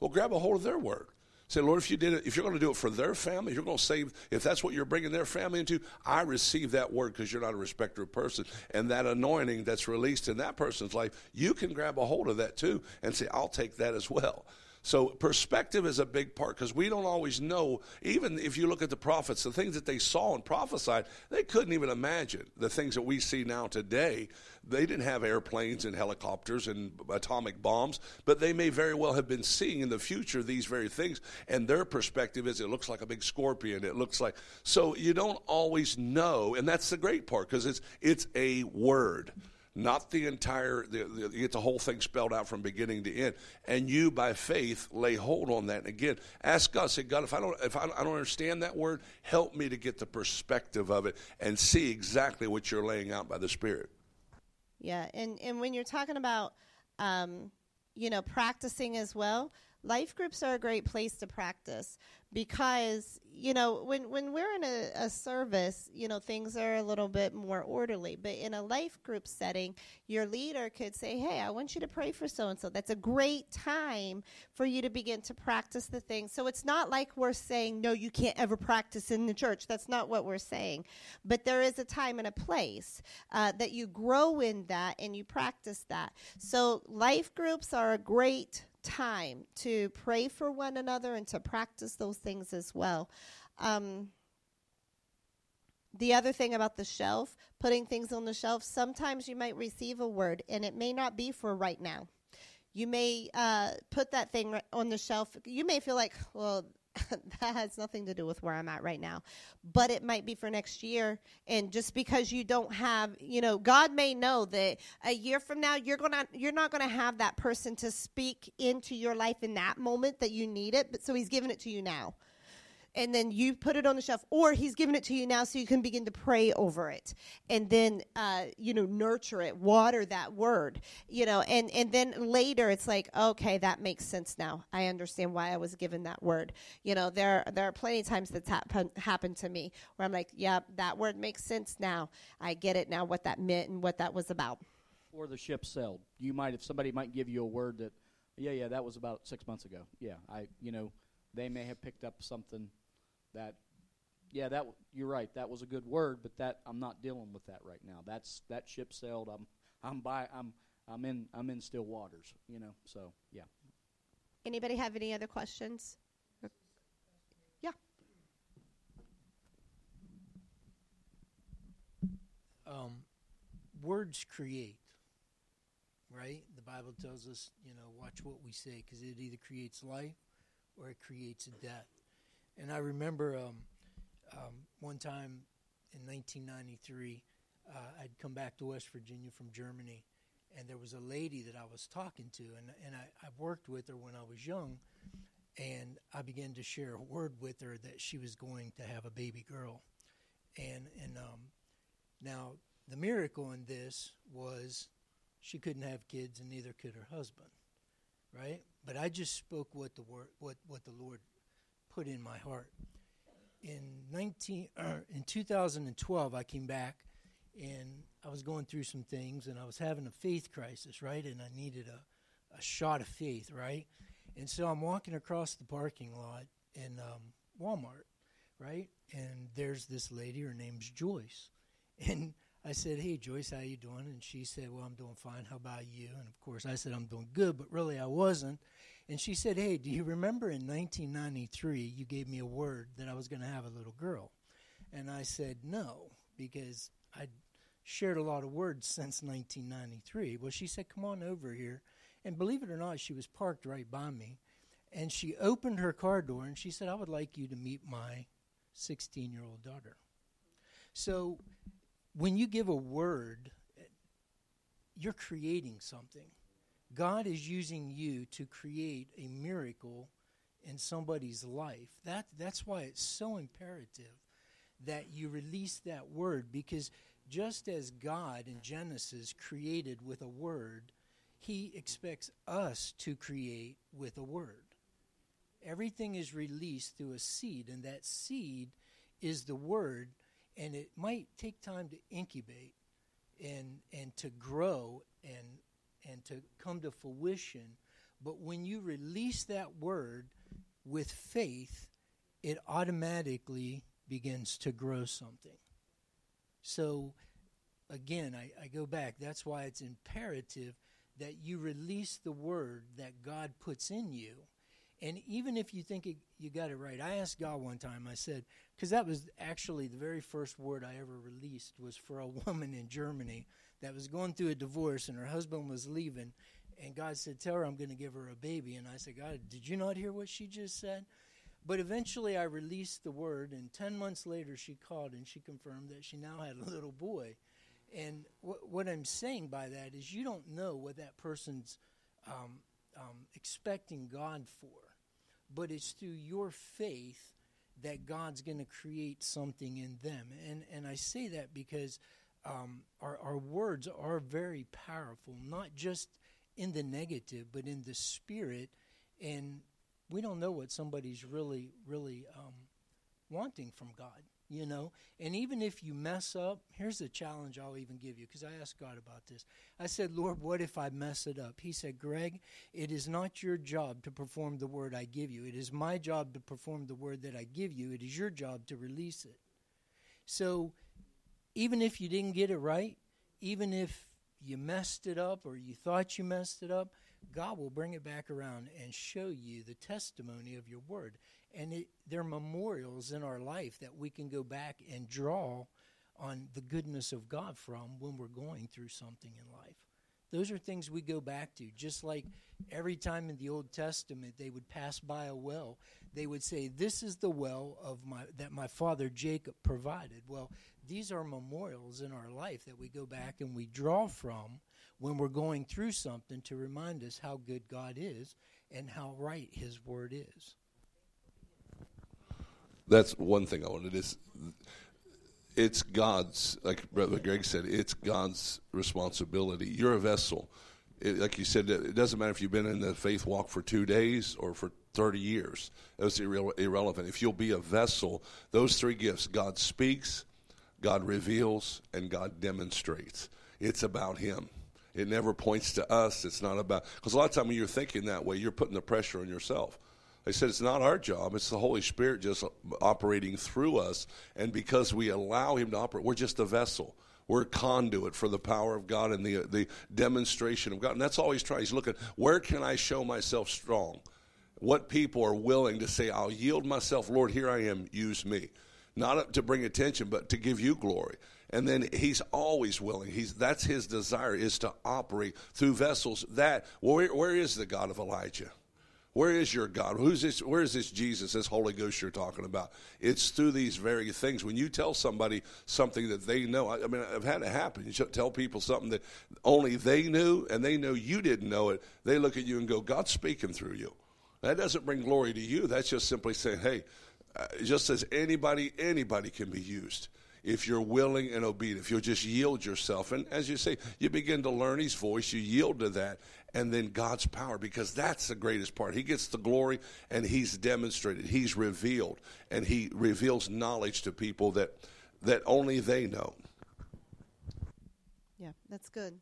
Well, grab a hold of their word. Say, Lord, if you did it, if you're going to do it for their family, you're going to save, if that's what you're bringing their family into, I receive that word because you're not a respecter of person. And that anointing that's released in that person's life, you can grab a hold of that too and say, I'll take that as well. So perspective is a big part because we don't always know. Even if you look at the prophets, the things that they saw and prophesied, they couldn't even imagine the things that we see now today. They didn't have airplanes and helicopters and atomic bombs, but they may very well have been seeing in the future these very things. And their perspective is it looks like a big scorpion. It looks like so you don't always know, and that's the great part because it's it's a word not the entire, the, the, you get the whole thing spelled out from beginning to end. And you, by faith, lay hold on that. And again, ask God, say, God, if I don't, if I, I don't understand that word, help me to get the perspective of it and see exactly what you're laying out by the Spirit. Yeah, and and when you're talking about, um, you know, practicing as well, life groups are a great place to practice because you know when when we're in a, a, service you know things are a little bit more orderly but in a life group setting your leader could say hey i want you to pray for so and so that's a great time for you to begin to practice the things so it's not like we're saying no you can't ever practice in the church. That's not what we're saying. But there is a time and a place uh, that you grow in that and you practice that. So life groups are a great time to pray for one another and to practice those things as well. Um, the other thing about the shelf, putting things on the shelf, sometimes you might receive a word and it may not be for right now. You may uh, put that thing on the shelf. You may feel like, well, [laughs] that has nothing to do with where I'm at right now, but it might be for next year. And just because you don't have, you know, God may know that a year from now you're gonna you're not gonna have that person to speak into your life in that moment that you need it. But so He's giving it to you now and then you put it on the shelf or he's giving it to you now so you can begin to pray over it and then uh, you know nurture it water that word you know and and then later it's like okay that makes sense now i understand why i was given that word you know there there are plenty of times that's happen, happened to me where i'm like yeah that word makes sense now i get it now what that meant and what that was about or the ship sailed. You might, if somebody might give you a word that, yeah, yeah, that was about six months ago. Yeah, I, you know, they may have picked up something that, yeah, that you're right. That was a good word, but that I'm not dealing with that right now. That's that ship sailed. I'm, I'm by, I'm, I'm in, I'm in still waters. You know, so yeah. anybody have any other questions yeah um, words create, right? The Bible tells us, you know, watch what we say because it either creates life or it creates a death. And I remember um, um, one time in 1993, uh, I'd come back to West Virginia from Germany, and there was a lady that I was talking to, and, and I, I worked with her when I was young, and I began to share a word with her that she was going to have a baby girl. And, and um, now, the miracle in this was she couldn't have kids, and neither could her husband, right? But I just spoke what the word, what what the Lord put in my heart. In nineteen, er, [clears throat] in 2012, I came back, and I was going through some things, and I was having a faith crisis, right? And I needed a, a shot of faith, right? And so I'm walking across the parking lot in um, Walmart, right? And there's this lady. Her name's Joyce, [laughs] and I said, "Hey Joyce, how you doing?" And she said, "Well, I'm doing fine. How about you?" And of course, I said, "I'm doing good," but really, I wasn't. And she said, "Hey, do you remember in 1993 you gave me a word that I was going to have a little girl?" And I said, "No," because I'd shared a lot of words since 1993. Well, she said, "Come on over here." And believe it or not, she was parked right by me. And she opened her car door and she said, I would like you to meet my 16 year old daughter. So when you give a word, you're creating something. God is using you to create a miracle in somebody's life. That, that's why it's so imperative that you release that word because just as God in Genesis created with a word, he expects us to create with a word. Everything is released through a seed, and that seed is the word, and it might take time to incubate and and to grow and and to come to fruition. But when you release that word with faith, it automatically begins to grow something. So again, I, I go back. That's why it's imperative that you release the word that God puts in you. And even if you think it, you got it right, I asked God one time, I said, because that was actually the very first word I ever released was for a [laughs] woman in Germany that was going through a divorce and her husband was leaving. And God said, Tell her I'm going to give her a baby. And I said, God, did you not hear what she just said? But eventually I released the word, and 10 months later she called and she confirmed that she now had a little boy. And wh- what I'm saying by that is you don't know what that person's um, um, expecting God for, but it's through your faith that God's going to create something in them. And and I say that because um, our our words are very powerful, not just in the negative, but in the spirit. And we don't know what somebody's really really um, wanting from God you know? And even if you mess up here's the challenge i'll even give you because i asked god about this. I said lord what if i mess it up? He said greg it is not your job to perform the word i give you. It is my job to perform the word that i give you. It is your job to release it. So even if you didn't get it right even if you messed it up or you thought you messed it up god will bring it back around and show you the testimony of your word and it, they're memorials in our life that we can go back and draw on the goodness of God from when we're going through something in life. Those are things we go back to. Just like every time in the Old Testament they would pass by a well, they would say, "This is the well of my that my father Jacob provided." Well, these are memorials in our life that we go back and we draw from when we're going through something to remind us how good God is and how right His Word is. That's one thing I wanted is it's God's, like Brother Greg said, it's God's responsibility. You're a vessel. It, like you said, it doesn't matter if you've been in the faith walk for two days or for 30 years. That's irre- irrelevant. If you'll be a vessel, those three gifts God speaks, God reveals, and God demonstrates. It's about Him. It never points to us. It's not about, because a lot of time when you're thinking that way, you're putting the pressure on yourself. They said it's not our job. It's the Holy Spirit just operating through us. And because we allow Him to operate, we're just a vessel. We're a conduit for the power of God and the, the demonstration of God. And that's all He's trying. He's looking, where can I show myself strong? What people are willing to say, I'll yield myself, Lord, here I am, use me. Not to bring attention, but to give you glory and then he's always willing he's that's his desire is to operate through vessels that where, where is the god of elijah where is your God? Who's this? Where is this Jesus, this Holy Ghost you're talking about? It's through these very things. When you tell somebody something that they know, I, I mean, I've had it happen. You tell people something that only they knew, and they know you didn't know it. They look at you and go, "God's speaking through you." That doesn't bring glory to you. That's just simply saying, "Hey, uh, just as anybody, anybody can be used." if you're willing and obedient, if you'll just yield yourself. And as you say, you begin to learn His voice, you yield to that, and then God's power, because that's the greatest part. He gets the glory and He's demonstrated, He's revealed, and He reveals knowledge to people that, that only they know. Yeah, that's good.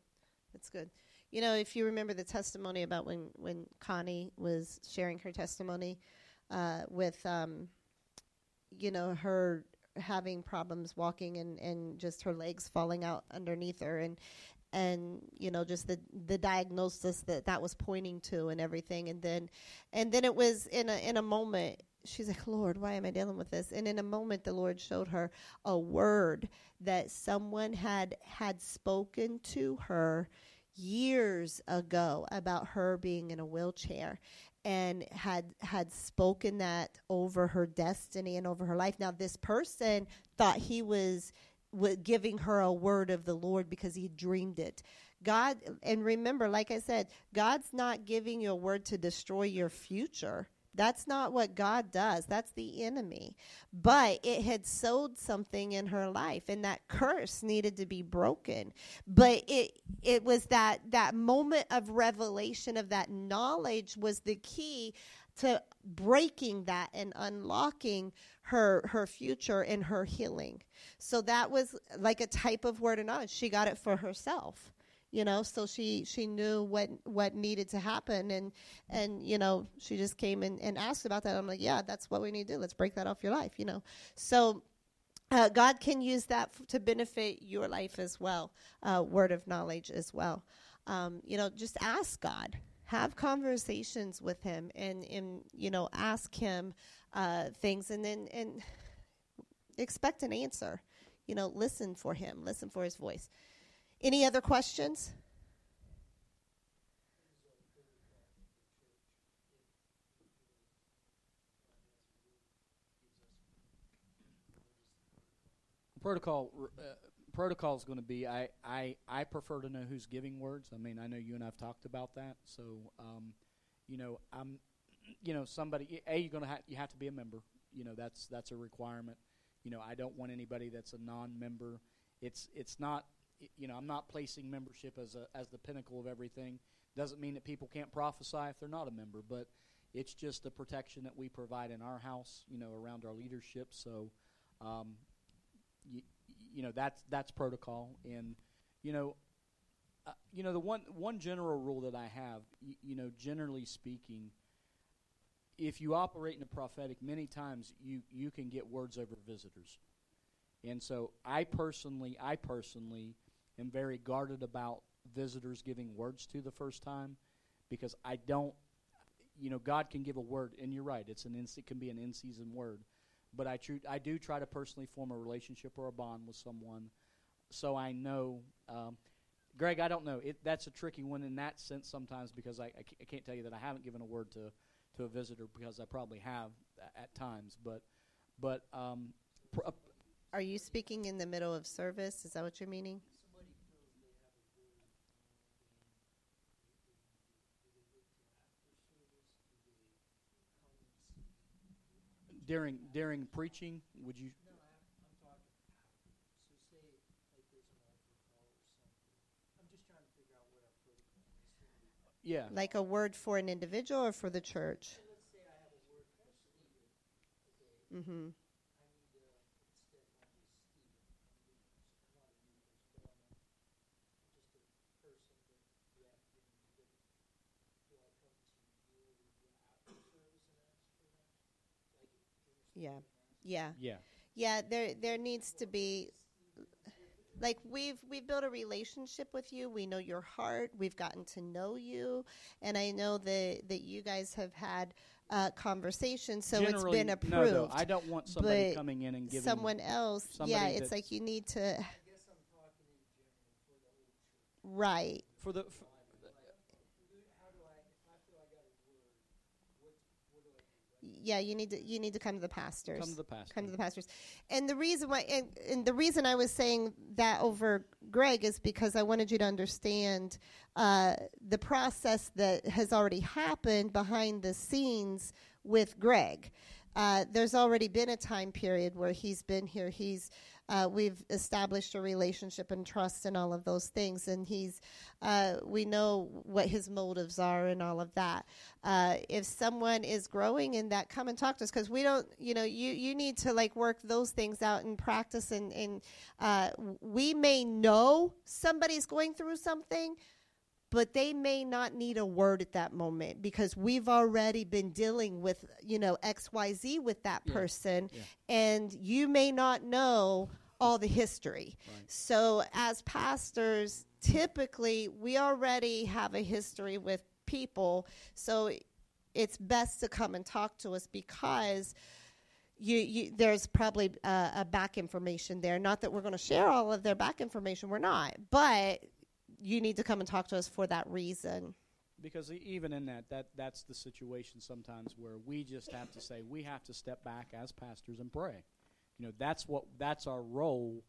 That's good. You know, if you remember the testimony about when, when Connie was sharing her testimony uh, with, um, you know, her having problems walking and, and just her legs falling out underneath her and and you know just the the diagnosis that that was pointing to and everything and then and then it was in a in a moment she's like lord why am i dealing with this and in a moment the lord showed her a word that someone had had spoken to her years ago about her being in a wheelchair and had had spoken that over her destiny and over her life. Now this person thought he was w- giving her a word of the Lord because he dreamed it. God and remember like I said, God's not giving you a word to destroy your future. That's not what God does. That's the enemy. But it had sowed something in her life and that curse needed to be broken. But it it was that that moment of revelation of that knowledge was the key to breaking that and unlocking her her future and her healing. So that was like a type of word of knowledge. She got it for herself you know so she she knew what what needed to happen and and you know she just came and, and asked about that i'm like yeah that's what we need to do let's break that off your life you know so uh, God can use that f- to benefit your life as well, uh, word of knowledge as well. Um, you know, just ask God, have conversations with Him, and and you know, ask Him uh, things, and then and expect an answer. You know, listen for Him, listen for His voice. Any other questions? Protocol uh, protocol is going to be I, I I prefer to know who's giving words. I mean, I know you and I've talked about that. So, um, you know, I'm, you know, somebody. A, you're going to have you have to be a member. You know, that's that's a requirement. You know, I don't want anybody that's a non-member. It's it's not you know, I'm not placing membership as a as the pinnacle of everything. Doesn't mean that people can't prophesy if they're not a member, but it's just the protection that we provide in our house, you know, around our leadership. So, um, you, know, that's that's protocol, and you know, uh, you know, the one one general rule that I have, y- you know, generally speaking, if you operate in a prophetic, many times you you can get words over visitors. And so I personally, I personally am very guarded about visitors giving words to the first time because I don't, you know, God can give a word, and you're right, it's an it can be an in season word, but I tr- I do try to personally form a relationship or a bond with someone, so I know. Um, Greg, I don't know. It, that's a tricky one in that sense sometimes because I, I, can't tell you that I haven't given a word to, to a visitor because I probably have a- at times. But but um, pr- uh, Are you speaking in the middle of service? Is that what you're meaning? During during preaching, would you? No, I, I'm talking. So say like there's an altar call or something. I'm just trying to figure out what our protocol is. Yeah. Like a word for an individual or for the church? So let's say I have a word for Stephen. Okay, Mm-hmm. I need to instead not just Stephen. I'm new person. I'm not a new person, but I'm a, just a person that you have been delivered. Do I come to you or do you after service and ask for that? Like, do you understand Yeah. what I'm asking? Yeah. Yeah. Yeah, there there needs to be like we've we've built a relationship with you. We know your heart. We've gotten to know you, and I know that that you guys have had uh, conversations. So Generally, it's been approved. No, I don't want somebody but coming in and giving Someone else, somebody yeah, it's like you need to I guess I'm talking in general for the right. for the. For, How do I, if I feel I got a word, what, what do I do? Yeah, you need to you need to come to the pastors. come to the pastor. come to the pastors. And the reason why, and, and the reason I was saying that over Greg is because I wanted you to understand uh, the process that has already happened behind the scenes with Greg. Uh, there's already been a time period where he's been here. He's uh, we've established a relationship and trust and all of those things, and he's uh, we know what his motives are and all of that. Uh, if someone is growing in that, come and talk to us because we don't. You know, you you need to like work those things out and practice. And and uh, we may know somebody's going through something, but they may not need a word at that moment because we've already been dealing with you know xyz with that Yeah. person Yeah. and you may not know all the history Right. so as pastors typically we already have a history with people so it's best to come and talk to us because you, you there's probably uh, a back information there not that we're going to share all of their back information we're not but you need to come and talk to us for that reason because even in that, that that's the situation sometimes where we just have to say we have to step back as pastors and pray. You know, that's what that's our role.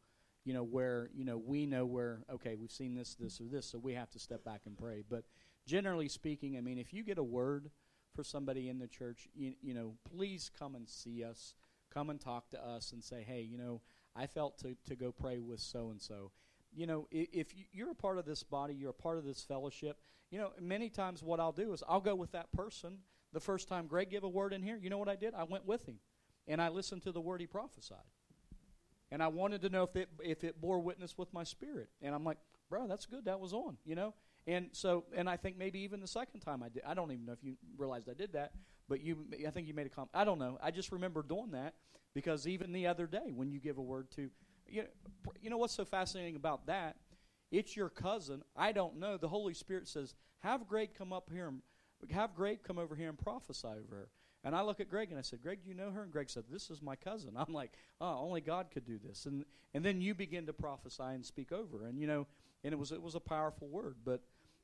You know, where you know we know where okay we've seen this, this, or this, so we have to step back and pray. But generally speaking, I mean, if you get a word for somebody in the church, you, you know, please come and see us. Come and talk to us and say, hey, you know, I felt to to go pray with so and so you know, if you- you're a part of this body, you're a part of this fellowship. You know, many times what I'll do is I'll go with that person. The first time Greg gave a word in here, you know what I did? I went with him, and I listened to the word he prophesied, and I wanted to know if it if it bore witness with my spirit. And I'm like, bro, that's good. That was on, you know. And so, and I think maybe even the second time I did, I don't even know if you realized I did that, but you, I think you made a comment. I don't know. I just remember doing that because even the other day when you give a word to, you know, you know what's so fascinating about that? It's your cousin. I don't know. The Holy Spirit says, "Have Greg come up here and have Greg come over here and prophesy over her." And I look at Greg and I said, "Greg, do you know her?" And Greg said, "This is my cousin." I'm like, "Oh, only God could do this." And and then you begin to prophesy and speak over, and you know, and it was it was a powerful word. But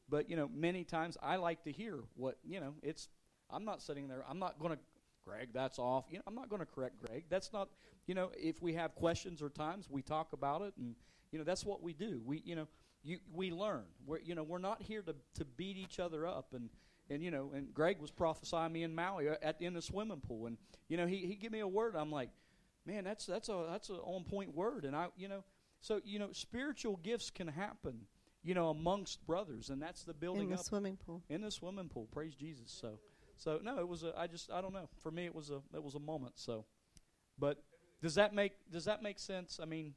but you know, many times I like to hear what you know. It's I'm not sitting there. I'm not going to. Greg, that's off. You know, I'm not going to correct Greg. That's not, you know, if we have questions or times, we talk about it, and you know, that's what we do. We, you know, you we learn. We're, you know, we're not here to to beat each other up, and and you know, and Greg was prophesying me in Maui uh, at in the swimming pool, and you know, he he give me a word. I'm like, man, that's that's a that's a on point word, and I, you know, so you know, spiritual gifts can happen, you know, amongst brothers, and that's the building up. in the up swimming pool. in the swimming pool. Praise Jesus. So, so no, it was a. I just I don't know. For me, it was a it was a moment. So, but does that make does that make sense? I mean,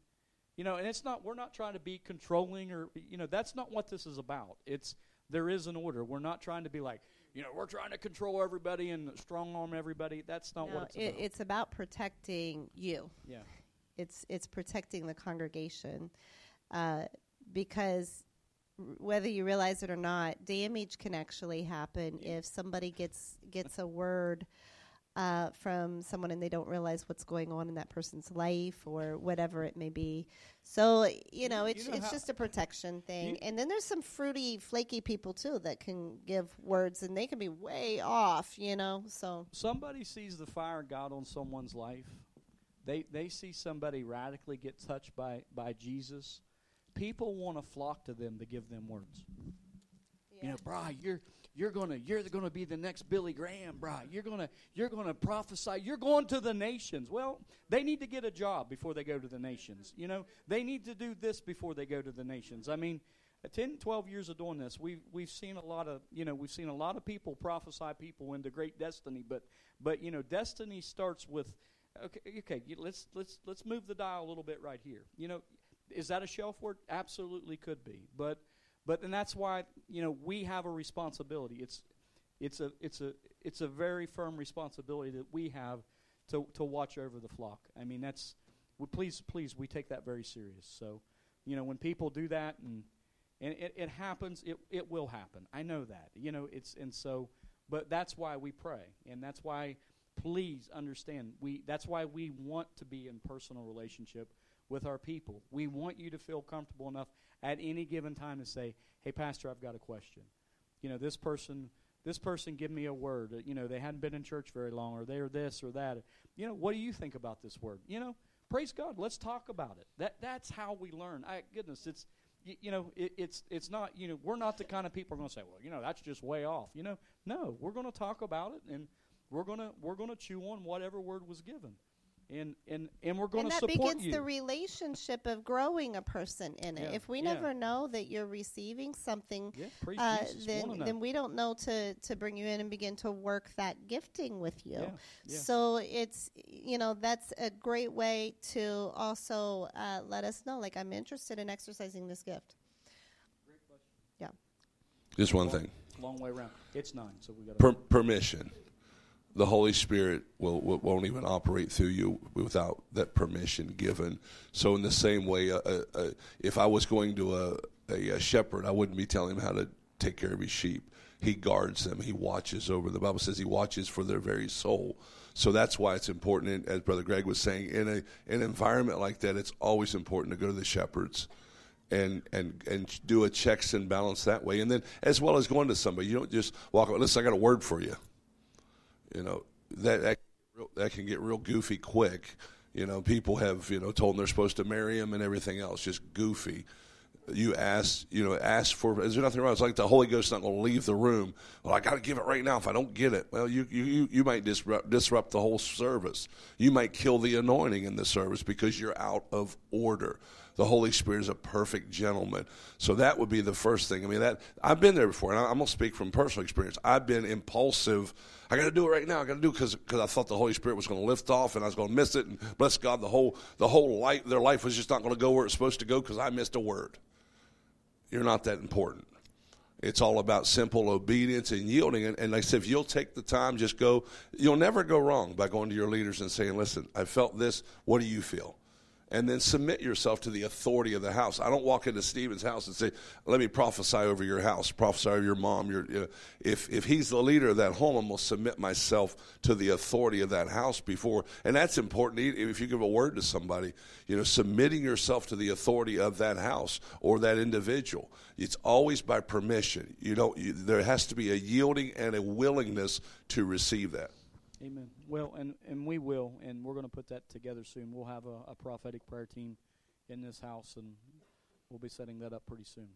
you know, and it's not. We're not trying to be controlling or you know. That's not what this is about. It's there is an order. We're not trying to be like you know. We're trying to control everybody and strong arm everybody. That's not No, what it's it, about. it's about protecting you. yeah. It's it's protecting the congregation uh, because whether you realize it or not, damage can actually happen if somebody gets gets a word uh, from someone and they don't realize what's going on in that person's life or whatever it may be. So you know, You it's know it's just a protection thing. And then there's some fruity, flaky people too that can give words and they can be way off. You know, so somebody sees the fire of God on someone's life, they they see somebody radically get touched by by Jesus. People want to flock to them to give them words. You know, Bri, you're you're gonna you're gonna be the next Billy Graham, Bri. You're gonna you're gonna prophesy. You're going to the nations. Well, they need to get a job before they go to the nations. You know, they need to do this before they go to the nations. I mean, uh, 10, 12 years of doing this, we've we've seen a lot of you know we've seen a lot of people prophesy people into great destiny, but but you know destiny starts with okay okay let's let's let's move the dial a little bit right here. You know, is that a shelf word? Absolutely could be, but but and that's why you know we have a responsibility. It's it's a it's a it's a very firm responsibility that we have to to watch over the flock. I mean that's we, please please we take that very serious. So you know when people do that and and it, it happens it it will happen. I know that you know it's and so but that's why we pray and that's why please understand we that's why we want to be in personal relationship with our people. We want you to feel comfortable enough at any given time to say, "Hey, pastor, I've got a question." You know, this person, this person, give me a word. You know, they hadn't been in church very long, or they're this or that. You know, what do you think about this word? You know, praise God. Let's talk about it. That that's how we learn. I goodness, it's you, you know, it, it's it's not. You know, we're not the kind of people are going to say, "Well, you know, that's just way off." You know, no, we're going to talk about it, and we're gonna we're gonna chew on whatever word was given, and and and we're going to and to that begins you. the relationship of growing a person in it. Yeah, If we yeah. never know that you're receiving something, yeah, uh, Jesus. then then we don't know to to bring you in and begin to work that gifting with you. Yeah, yeah. So it's you know that's a great way to also uh, let us know like I'm interested in exercising this gift. Yeah. Just one thing. long way around. It's nine, so we got Per- permission. The Holy Spirit will, will won't even operate through you without that permission given. So in the same way, uh, uh, uh, if I was going to a, a, a shepherd, I wouldn't be telling him how to take care of his sheep. He guards them. He watches over. The Bible says he watches for their very soul. So that's why it's important, as Brother Greg was saying, in a an environment like that, it's always important to go to the shepherds and and and do a checks and balance that way. And then as well as going to somebody, you don't just walk up. Listen, I got a word for you. You know that that that can get real goofy quick. You know, people have you know told them they're supposed to marry him and everything else, just goofy. You ask, you know, ask for. Is there nothing wrong? It's like the Holy Ghost's not going to leave the room. Well, I got to give it right now. If I don't get it, well, you you you, you might disrupt disrupt the whole service. You might kill the anointing in the service because you're out of order. The Holy Spirit is a perfect gentleman. So that would be the first thing. I mean, that I've been there before, and I'm to speak from personal experience. I've been impulsive. I got to do it right now. I got to do it because I thought the Holy Spirit was going to lift off, and I was going to miss it. And bless God, the whole the whole life, their life was just not going to go where it's supposed to go because I missed a word. You're not that important. It's all about simple obedience and yielding. And, and like I said, if you'll take the time, just go, you'll never go wrong by going to your leaders and saying, listen, I felt this. What do you feel? And then submit yourself to the authority of the house. I don't walk into Stephen's house and say, let me prophesy over your house, prophesy over your mom. Your, you know, if, if he's the leader of that home, I'm going to submit myself to the authority of that house before. And that's important. If you give a word to somebody, you know, submitting yourself to the authority of that house or that individual. It's always by permission. You don't, you, there has to be a yielding and a willingness to receive that. Amen. Well, and, and we will, and we're going to put that together soon. We'll have a, a prophetic prayer team in this house, and we'll be setting that up pretty soon.